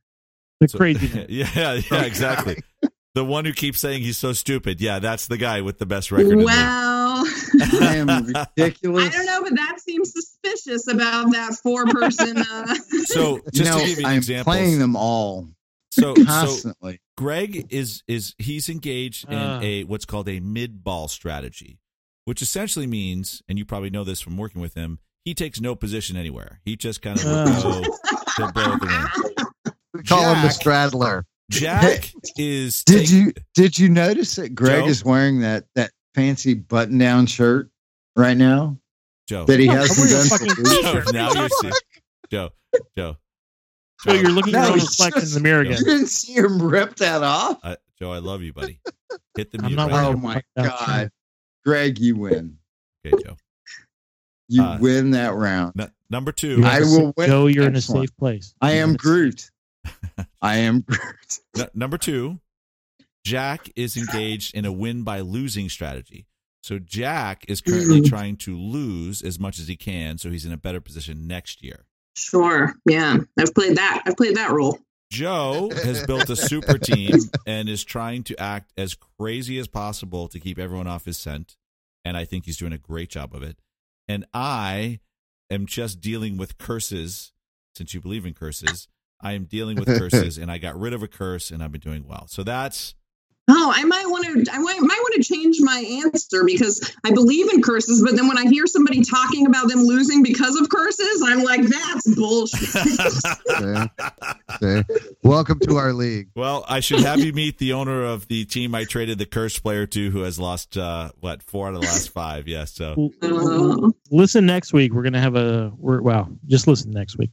The So- crazy. yeah, yeah, exactly. The one who keeps saying he's so stupid. Yeah, that's the guy with the best record. in. Well, I am ridiculous. I don't know, but that seems suspicious about that four person. Uh... So You just know, to give you I'm examples, playing them all so so constantly. Greg is is he's engaged in Ah. a what's called a mid ball strategy, which essentially means, and you probably know this from working with him, he takes no position anywhere. He just kind of will Ah. to blow the wind. We call him the Jack. straddler. Jack is. Did take- you did you notice that Greg Joe? is wearing that that fancy button down shirt right now Joe? that he No, hasn't I'm wearing a done for? Joe, now you see, Joe, Joe, So you're looking at No, your own reflection in the mirror Joe. You didn't see him rip that off? I, Joe, I love you, buddy. Hit the I'm mute. not right Oh wearing now. a my button-down god. Greg, you win. Okay, Joe. You Uh, win that round. N- number two. I will sa- win. Joe, you're in a Excellent. safe place. I am in Groot. I am Groot. N- number two, Jack is engaged in a win by losing strategy. So Jack is currently trying to lose as much as he can, so he's in a better position next year. Sure. Yeah. I've played that. I've played that role. Joe has built a super team and is trying to act as crazy as possible to keep everyone off his scent. And I think he's doing a great job of it. And I am just dealing with curses, since you believe in curses. I am dealing with curses, and I got rid of a curse, and I've been doing well. So that's Oh, I might want to. I might, might want to change my answer because I believe in curses, but then when I hear somebody talking about them losing because of curses, I'm like, that's bullshit. See? Welcome to our league. well. I should have you meet the owner of the team I traded the cursed player to, who has lost uh, what four out of the last five. Yes, so Oh. Listen next week. We're gonna have a. We're wow. Just listen next week.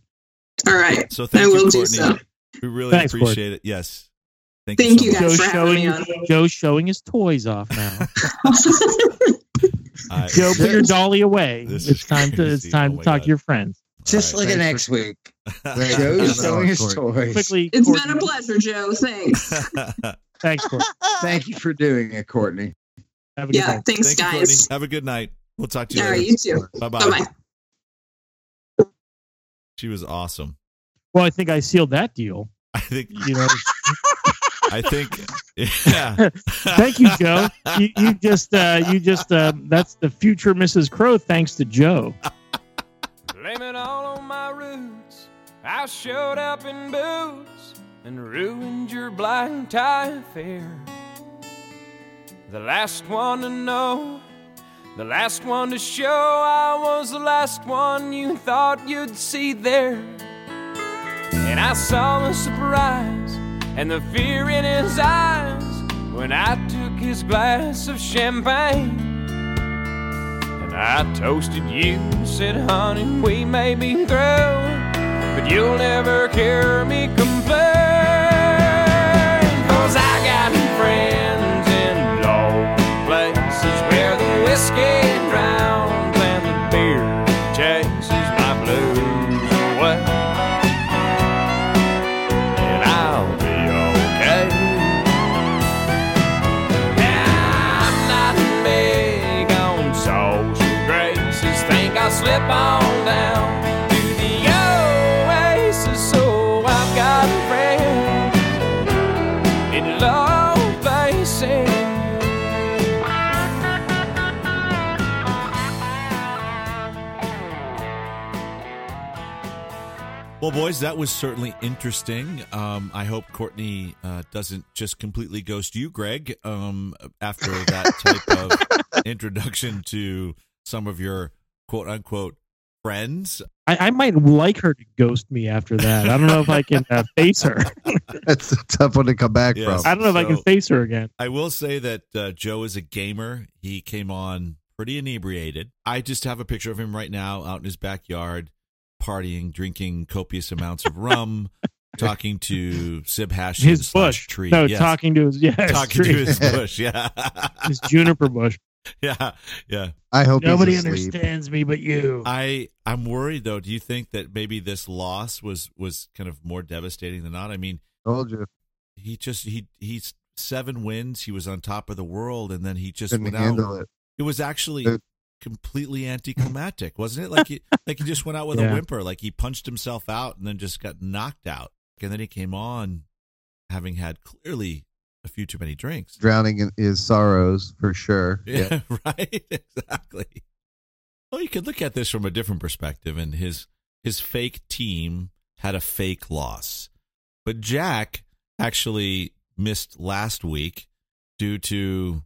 All right. so thank I will you, do Courtney. so. We really Thanks, Courtney. appreciate it. Yes, thank, Thank you. you, So much. guys. Joe's for having showing. me Joe's showing his toys off now. I- Joe, put your dolly away. This it's time to. It's time Oh to talk God. to your friends. Just All like Thanks next week. Thanks. Joe's showing his toys. Quickly, It's Courtney- been a pleasure, Joe. Thanks. Thanks, Courtney. Thank you for doing it, Courtney. Have a good Yeah. night. Thanks, Thank you, guys. Have a good night. We'll talk to you All right. later. You too. Bye Bye bye. bye. She was awesome. Well, I think I sealed that deal. I think. You know. I think. Yeah. Thank you, Joe. You, you just. Uh, you just. Uh, that's the future Mrs. Crow. Thanks to Joe. Blame it all on my roots. I showed up in boots and ruined your black tie affair. The last one to know, the last one to show I was the last one you thought you'd see there. And I saw the surprise and the fear in his eyes when I took his glass of champagne. And I toasted you, said, honey, we may be through, but you'll never hear me complain. Cause I got friends Well, boys, that was certainly interesting. Um, I hope Courtney uh, doesn't just completely ghost you, Greg, um, after that type of introduction to some of your quote unquote friends. I, I might like her to ghost me after that. I don't know if I can uh, face her. That's a tough one to come back Yes. from. I don't know if I can face her again. I will say that uh, Joe is a gamer. He came on pretty inebriated. I just have a picture of him right now out in his backyard. Partying, drinking copious amounts of rum, talking to Sib Hash His slash bush. tree. No, Yes. talking to his yeah, his talking to his bush. Yeah, his juniper bush. yeah, yeah. I hope Nobody he's understands me but you. I I'm worried though. Do you think that maybe this loss was was kind of more devastating than not? I mean, Told you. he just he he's seven wins. He was on top of the world, and then he just Couldn't went handle out. it. It was actually Dude. Completely hmm. anticlimactic, wasn't it? Like he like he just went out with a whimper. Like he punched himself out and then just got knocked out. And then he came on, having had clearly a few too many drinks. Drowning in his sorrows for sure. Yeah, right. Exactly. Well, you could look at this from a different perspective, and his his fake team had a fake loss, but Jack actually missed last week due to,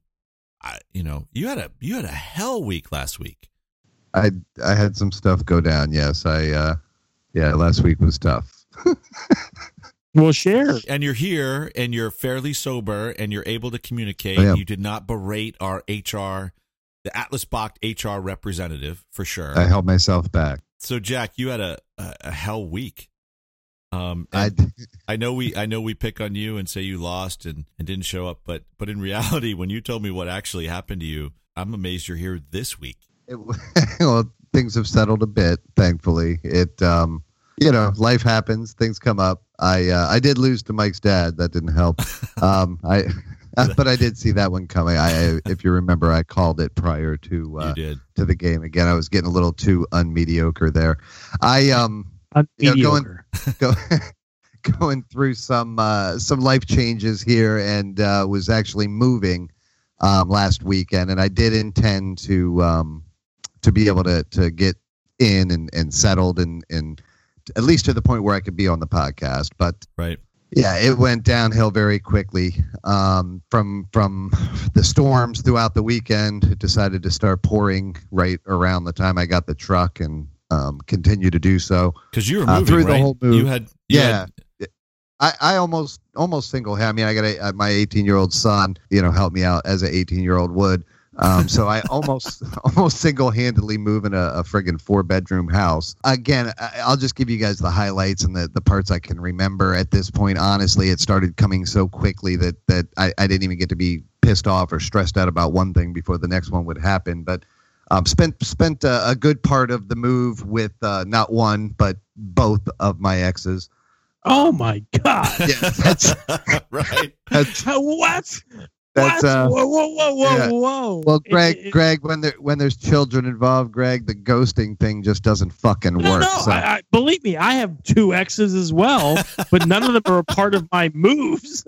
I you know, you had a you had a hell week last week. I I had some stuff go down. Yes, I. uh Yeah, last week was tough. Well, share. and you're here and you're fairly sober and you're able to communicate. You did not berate our HR, the Atlas Bach HR representative for sure. I held myself back. so Jack, you had a, a, a hell week. Um, I I know we I know we pick on you and say you lost and, and didn't show up, but but in reality, when you told me what actually happened to you, I'm amazed you're here this week. it, well, things have settled a bit, thankfully. It, um, you know, life happens, things come up. I, uh, I did lose to Mike's dad. That didn't help. Um, I, but I did see that one coming. I, if you remember, I called it prior to uh, to the game. Again, I was getting a little too unmediocre there. I, um, You know, going- go, going through some uh, some life changes here and uh, was actually moving um, last weekend, and I did intend to um, to be able to to get in and, and settled and and at least to the point where I could be on the podcast, but. Right. Yeah, it went downhill very quickly. Um, from from the storms throughout the weekend, it decided to start pouring right around the time I got the truck, and um, continue to do so. Because you were Uh, moving through the whole move. You had you Yeah. had- I, I almost almost single I mean, I got a, uh, my 18 year old son, you know, help me out as an 18 year old would. Um, so I almost almost single handedly moving a, a friggin' four bedroom house. Again, I, I'll just give you guys the highlights and the, the parts I can remember at this point. Honestly, it started coming so quickly that that I, I didn't even get to be pissed off or stressed out about one thing before the next one would happen. But um, spent spent a, a good part of the move with uh, not one but both of my exes. Oh my god! Yeah, that's right. that's what? That's, what? uh, whoa, whoa, whoa, whoa, yeah. whoa! well, It- Greg. it- Greg, when there when there's children involved, Greg, the ghosting thing just doesn't fucking no, work. no, so, I, I, believe me, I have two exes as well, but none of them are a part of my moves.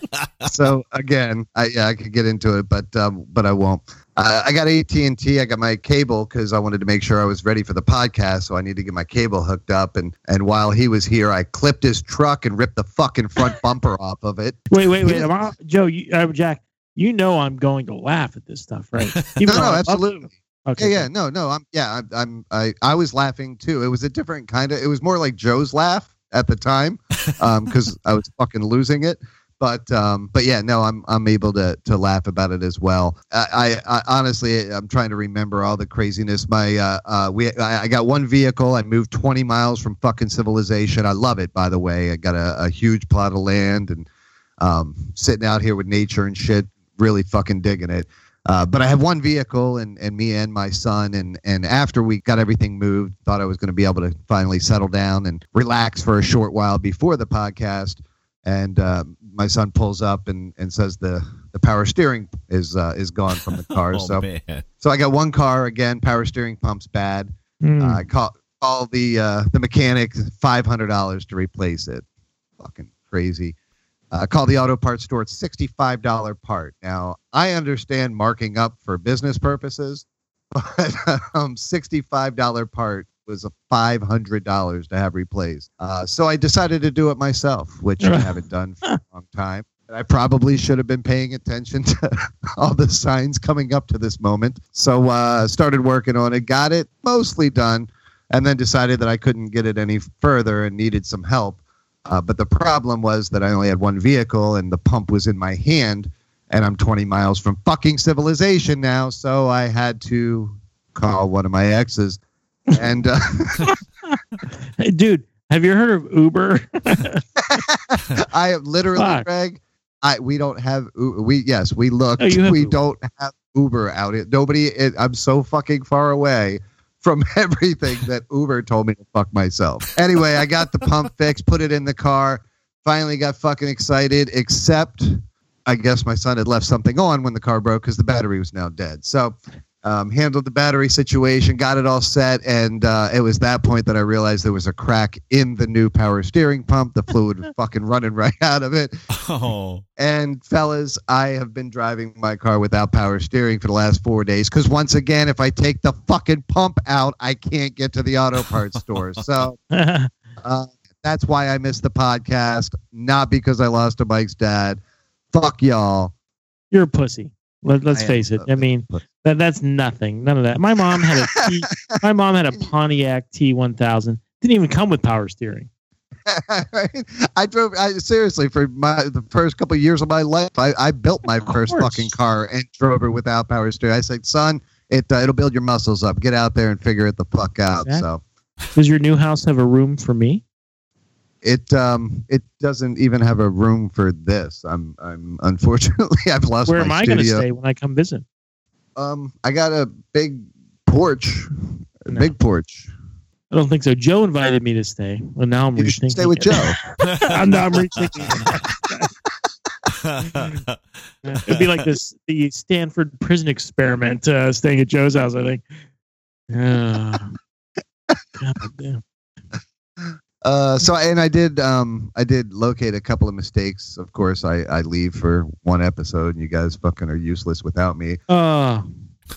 so again, I yeah, I could get into it, but um, but I won't. Uh, I got AT and T. I got my cable because I wanted to make sure I was ready for the podcast, so I need to get my cable hooked up. And and while he was here, I clipped his truck and ripped the fucking front bumper off of it. wait, wait, wait, I, Joe, you, uh, Jack, you know I'm going to laugh at this stuff, right? No, no, absolutely. Okay, Yeah, yeah, no, no, I'm yeah, I'm, I'm I I was laughing too. It was a different kind of. It was more like Joe's laugh at the time, um, because I was fucking losing it. But um, but yeah, no, I'm I'm able to to laugh about it as well. I, I, I honestly, I'm trying to remember all the craziness. My uh, uh, we I, I got one vehicle. I moved 20 miles from fucking civilization. I love it, by the way. I got a, a huge plot of land and um, sitting out here with nature and shit. Really fucking digging it. Uh, but I have one vehicle, and, and me and my son, and and after we got everything moved, thought I was going to be able to finally settle down and relax for a short while before the podcast. And uh, my son pulls up and, and says the, the power steering is uh, is gone from the car. oh so man. so I got one car again. Power steering pump's bad. Hmm. Uh, I call call the uh, the mechanic five hundred dollars to replace it. Fucking crazy. Uh, call the auto parts store. It's sixty five dollar part. Now I understand marking up for business purposes, but um, sixty five dollar part was a five hundred dollars to have replaced. Uh, so I decided to do it myself, which I haven't done for a long time. I probably should have been paying attention to all the signs coming up to this moment. So uh, started working on it, got it mostly done, and then decided that I couldn't get it any further and needed some help. Uh, but the problem was that I only had one vehicle and the pump was in my hand, and I'm 20 miles from fucking civilization now. So I had to call one of my exes, and uh, Hey, dude, have you heard of Uber? I have literally, Fuck. Greg. I we don't have we yes we looked Oh, we Uber. don't have Uber out here. Nobody. It, I'm so fucking far away from everything that Uber told me to fuck myself. Anyway, I got the pump fixed, put it in the car. Finally, got fucking excited. Except, I guess my son had left something on when the car broke because the battery was now dead. So. Um, handled the battery situation, got it all set, and uh, it was that point that I realized there was a crack in the new power steering pump. The fluid was fucking running right out of it. Oh, And fellas, I have been driving my car without power steering for the last four days because once again, if I take the fucking pump out, I can't get to the auto parts store. So uh, that's why I missed the podcast, not because I lost to Mike's dad. Fuck y'all. You're a pussy. Let, let's I face it. I mean, that that's nothing. None of that. My mom had a T, my mom had a Pontiac T1000. Didn't even come with power steering. I drove. I seriously for my the first couple of years of my life, I, I built my first fucking car and drove it without power steering. I said, son, it uh, it'll build your muscles up. Get out there and figure it the fuck out. Exactly. So. Does your new house have a room for me? It um it doesn't even have a room for this. I'm I'm unfortunately I've lost Where my am I going to stay when I come visit? Um, I got a big porch, a No. big porch. I don't think so. Joe invited me to stay. Well, now I'm You rethinking. stay with it. Joe. I'm, now I'm rethinking. it. It'd be like this the Stanford prison experiment, uh, staying at Joe's house. I think. Uh, God damn. Uh, so and I did um I did locate a couple of mistakes. Of course, I I leave for one episode, and you guys fucking are useless without me. Uh,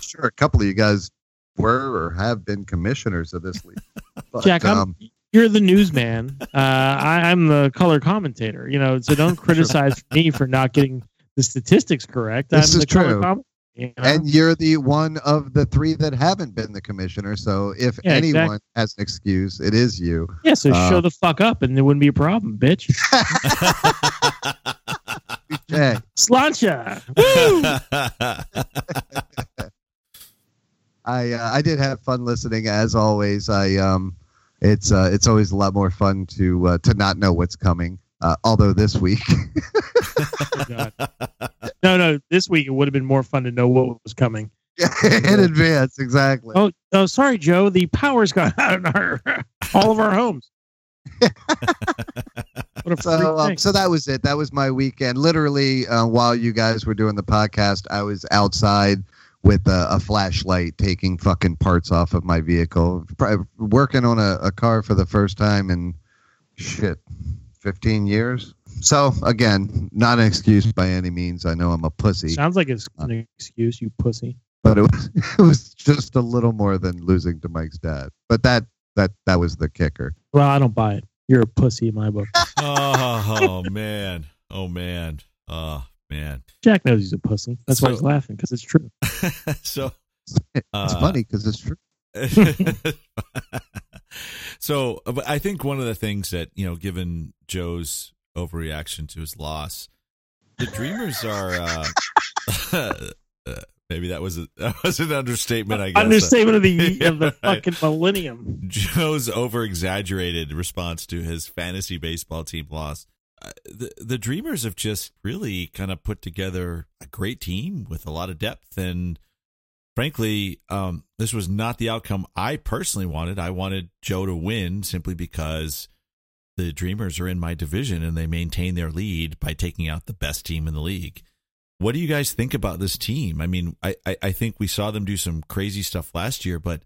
Sure, a couple of you guys were or have been commissioners of this league. But, Jack, I'm, um, you're the newsman. Uh, I, I'm the color commentator. You know, so don't criticize me for not getting the statistics correct. This I'm is the color true. You know? and you're the one of the three that haven't been the commissioner. So if Yeah, anyone exactly. has an excuse, it is you. yeah, so uh, show the fuck up, and there wouldn't be a problem, bitch. Hey, Sláinte. Woo! I uh, I did have fun listening as always. I um, it's uh, it's always a lot more fun to uh, to not know what's coming. Uh, although this week, Oh, No, no. This week it would have been more fun to know what was coming. in advance, exactly. Oh, oh, sorry, Joe. The power's gone out in our all of our homes. what a freak So, um, so that was it. That was my weekend. Literally, uh, while you guys were doing the podcast, I was outside with a, a flashlight, taking fucking parts off of my vehicle, Pri- working on a, a car for the first time in shit, fifteen years. So again, not an excuse by any means. I know I'm a pussy, Sounds like it's an excuse, you pussy. but it was it was just a little more than losing to Mike's dad. But that that that was the kicker. Well, I don't buy it. You're a pussy in my book. oh man. Oh man. Oh man. Jack knows he's a pussy. That's why he's laughing because it's true. so It's uh, funny because it's true. So but I think one of the things that, you know, given Joe's overreaction to his loss, the Dreamers are uh, uh maybe that was a that was an understatement, I guess. Understatement of the of the fucking millennium. Joe's over exaggerated response to his fantasy baseball team loss. Uh, the the Dreamers have just really kind of put together a great team with a lot of depth and frankly, um, this was not the outcome I personally wanted. I wanted Joe to win simply because the Dreamers are in my division and they maintain their lead by taking out the best team in the league. What do you guys think about this team? I mean, I, I, I think we saw them do some crazy stuff last year, but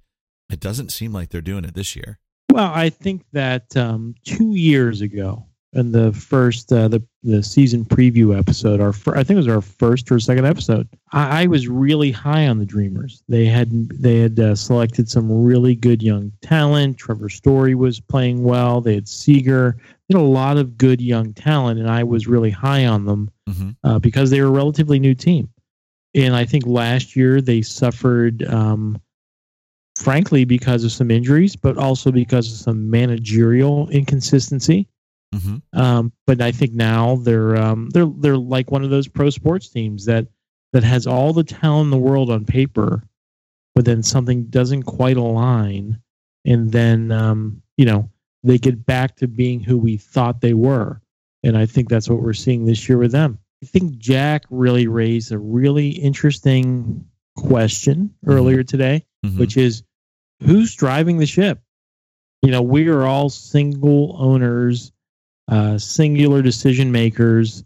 it doesn't seem like they're doing it this year. Well, I think that um, two years ago, in the first uh, the the season preview episode, our fir- I think it was our first or second episode. I, I was really high on the Dreamers. They had they had uh, selected some really good young talent. Trevor Story was playing well. They had Seager. They had a lot of good young talent, and I was really high on them Mm-hmm. uh, because they were a relatively new team. And I think last year they suffered, um, frankly, because of some injuries, but also because of some managerial inconsistency. Mm-hmm. Um, but I think now they're um, they're they're like one of those pro sports teams that that has all the talent in the world on paper, but then something doesn't quite align, and then um, you know, they get back to being who we thought they were. And I think that's what we're seeing this year with them. I think Jack really raised a really interesting question earlier today, Mhm. which is who's driving the ship? You know, we are all single owners, uh, singular decision makers.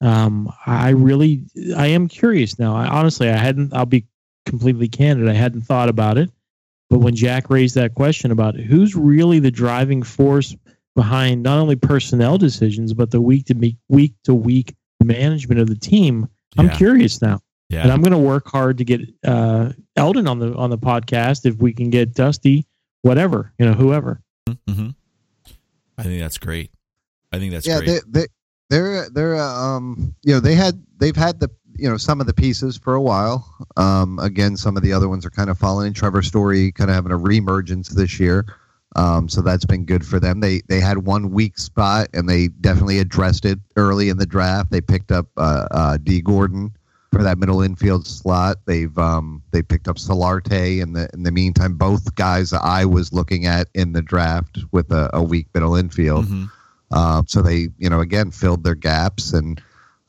Um, I really, I am curious now. I honestly, I hadn't. I'll be completely candid. I hadn't thought about it, but when Jack raised that question about who's really the driving force behind not only personnel decisions but the week to week, week to week management of the team, I'm Yeah. curious now yeah. and I'm going to work hard to get uh, Eldon on the on the podcast if we can get Dusty, whatever you know, whoever. hmm I think that's great. I think that's yeah, great. they, they they're they're uh, um you know they had they've had the you know some of the pieces for a while. Um, again, some of the other ones are kind of falling. Trevor Story kind of having a reemergence this year. Um, so that's been good for them. They they had one weak spot and they definitely addressed it early in the draft. They picked up uh, uh, Dee Gordon for that middle infield slot. They've um, they picked up Solarte in the in the meantime. Both guys I was looking at in the draft with a, a weak middle infield. Mhm. Um, so they, you know, again filled their gaps, and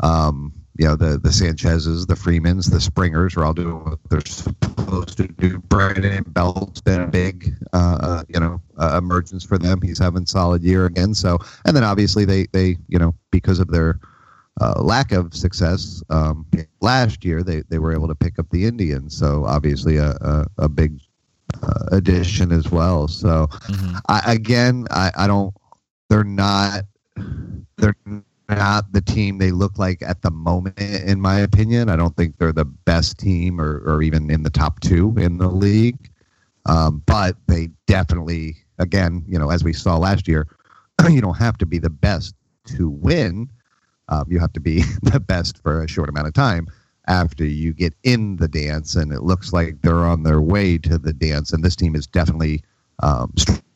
um, you know the the Sanchez's, the Freemans, the Springers are all doing what they're supposed to do. Brandon Belt's been a big, uh, uh, you know, uh, emergence for them. He's having solid year again. So, and then obviously they they, you know, because of their uh, lack of success um, last year, they they were able to pick up the Indians. So obviously a a, a big uh, addition as well. So Mhm. I, again, I, I don't. They're not. They're not the team they look like at the moment, in my opinion. I don't think they're the best team, or, or even in the top two in the league. Um, but they definitely, again, you know, as we saw last year, you don't have to be the best to win. Um, you have to be the best for a short amount of time after you get in the dance, and it looks like they're on their way to the dance. And this team is definitely um,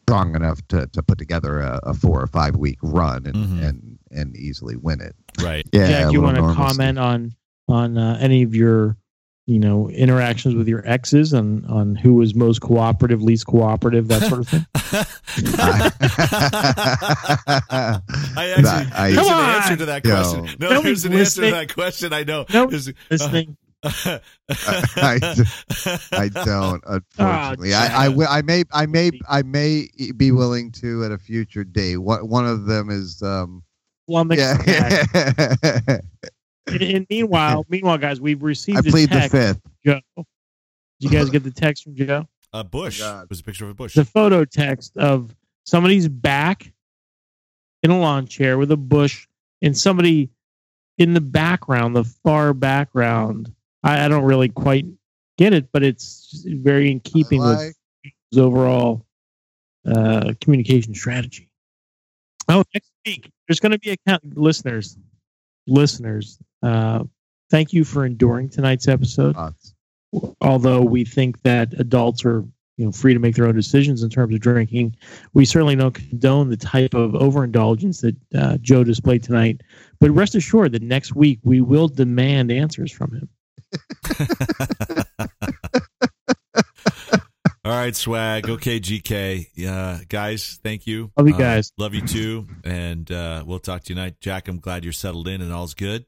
strong enough to, to put together a, a four or five week run and, Mhm. and and easily win it. Right. Yeah, Jack, you want to comment on on uh, any of your you know interactions with your exes and on who was most cooperative, least cooperative, that sort of thing? I actually, I- there's Come an on! answer to that Yo. question. No, Nobody's there's an answer to that question. I know. Nope. There's- Listening. I, I don't, unfortunately. Jack. I, I, I may, I may, I may be willing to at a future date. One, one of them is, um, Flummox Jack. yeah. And, and meanwhile, meanwhile, guys, we've received I a plead the fifth. Joe. Did you guys get the text from Joe? a bush. Oh, It was a picture of a bush. the photo text of somebody's back in a lawn chair with a bush and somebody in the background, the far background. I, I don't really quite get it, but it's very in keeping like- with his overall uh, communication strategy. Oh, next week there's going to be a count, listeners, listeners. Uh, thank you for enduring tonight's episode Thoughts? although we think that adults are you know free to make their own decisions in terms of drinking we certainly don't condone the type of overindulgence that uh, joe displayed tonight but rest assured that next week we will demand answers from him All right, swag. Okay, GK. Yeah, guys, thank you. Love you Uh, guys. love you too. And uh, we'll talk to you tonight. Jack, I'm glad you're settled in and all's good.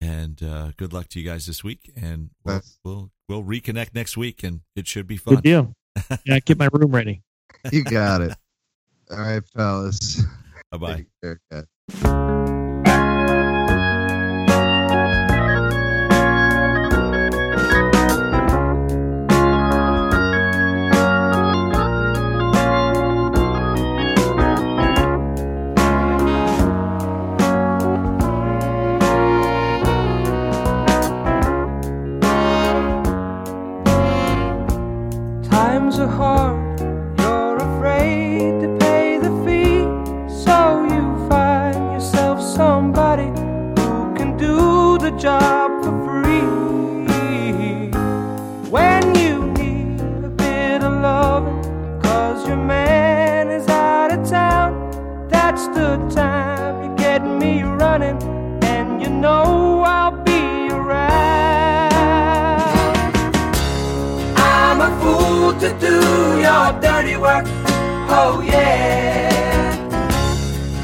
And uh, good luck to you guys this week. And we'll, Thanks. we'll we'll reconnect next week, and it should be good fun. deal yeah get my room ready You got it. All right, fellas. Bye bye. Dirty work. Oh yeah.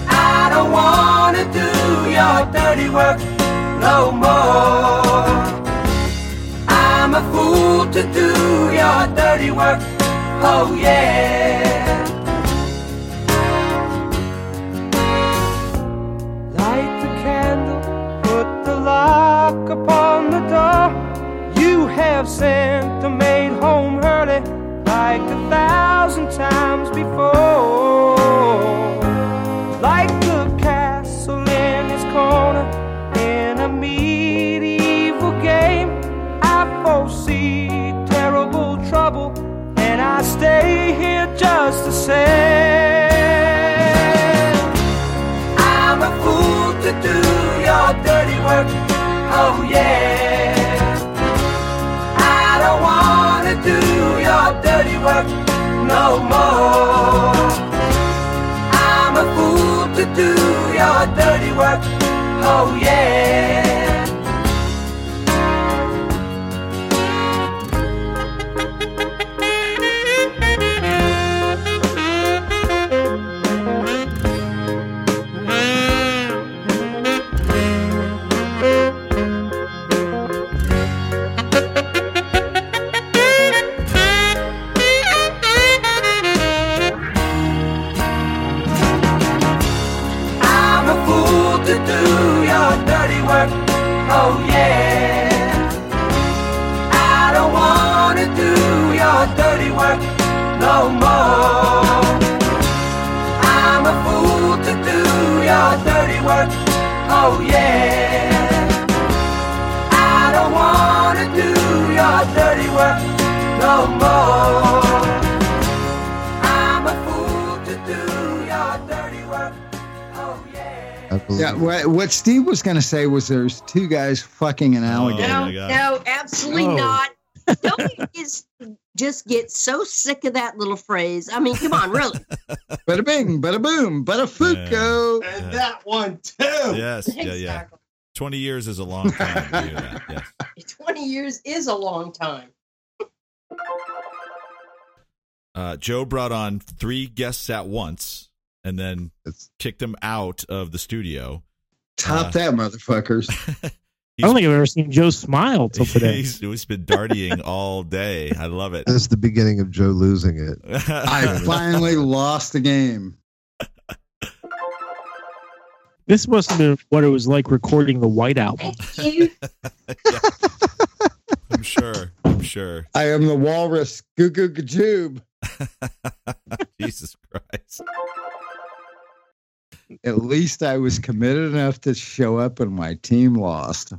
I don't wanna do your dirty work no more. I'm a fool to do your dirty work. Oh yeah. Light the candle, put the lock upon the door. You have sent more. I'm a fool to do your dirty work. Oh yeah. Yeah. I believe Yeah, what, what Steve was going to say was there's two guys fucking an alligator. Oh, no, no, absolutely Oh. not. Don't just just get so sick of that little phrase? I mean, come on, really? Bada bing, bada boom, bada fuko. Yeah. that one too. Yes, yeah, yeah. 20 years is a long time to do that. Yes. Twenty years is a long time. Uh, Joe brought on three guests at once and then It's- kicked him out of the studio. Top Uh, that, motherfuckers. I don't think I've ever seen Joe smile till today. he's, he's been dartying all day. I love it. This is the beginning of Joe losing it. I finally lost the game. This must have been what it was like recording the White Album. I'm sure. I'm sure. I am the walrus. Goo goo Goo gajoob. Jesus Christ. At least I was committed enough to show up and my team lost.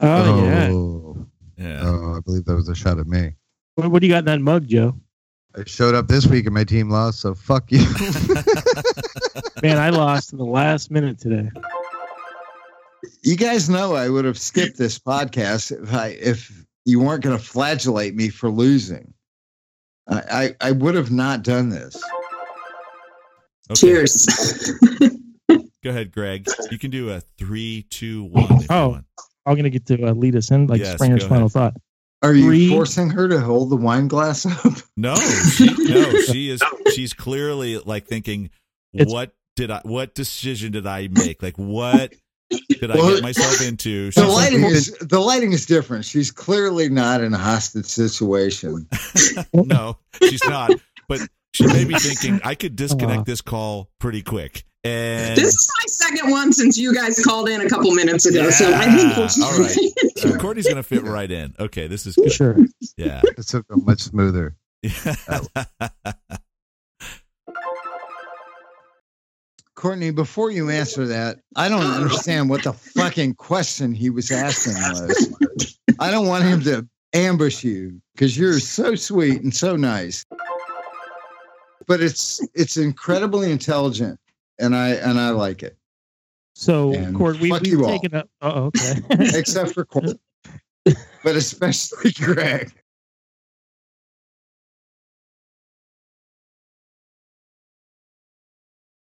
Oh, yeah. Oh, Yeah. oh, I believe that was a shot at me. What, what do you got in that mug, Joe? I showed up this week and my team lost, so fuck you. Man, I lost in the last minute today. You guys know I would have skipped this podcast if I if you weren't going to flagellate me for losing. I, I I would have not done this. Okay. Cheers. Go ahead, Greg. You can do a three, two, one. if you Oh. want. I'm going to get to uh, lead us in like Yes, Springer's final ahead. thought. Are you Three. forcing her to hold the wine glass up? No, she, no, she is. She's clearly like thinking, It's- what did I? What decision did I make? Like, what did I get myself into? The lighting like, is the lighting is different. She's clearly not in a hostage situation. no, she's not. But she may be thinking, I could disconnect Aw. this call pretty quick. And This is my second one since you guys called in a couple minutes ago. so I think we'll Yeah, all right. just uh, Courtney's gonna fit right in. Okay, this is good. Sure. Yeah. it's so much smoother. Courtney, before you answer that, I don't understand what the fucking question he was asking was. I don't want him to ambush you because you're so sweet and so nice. But it's it's incredibly intelligent, and I and I like it. So, And Court, we, fuck we've you all. taken up. Oh, okay. Except for Court, but especially Greg.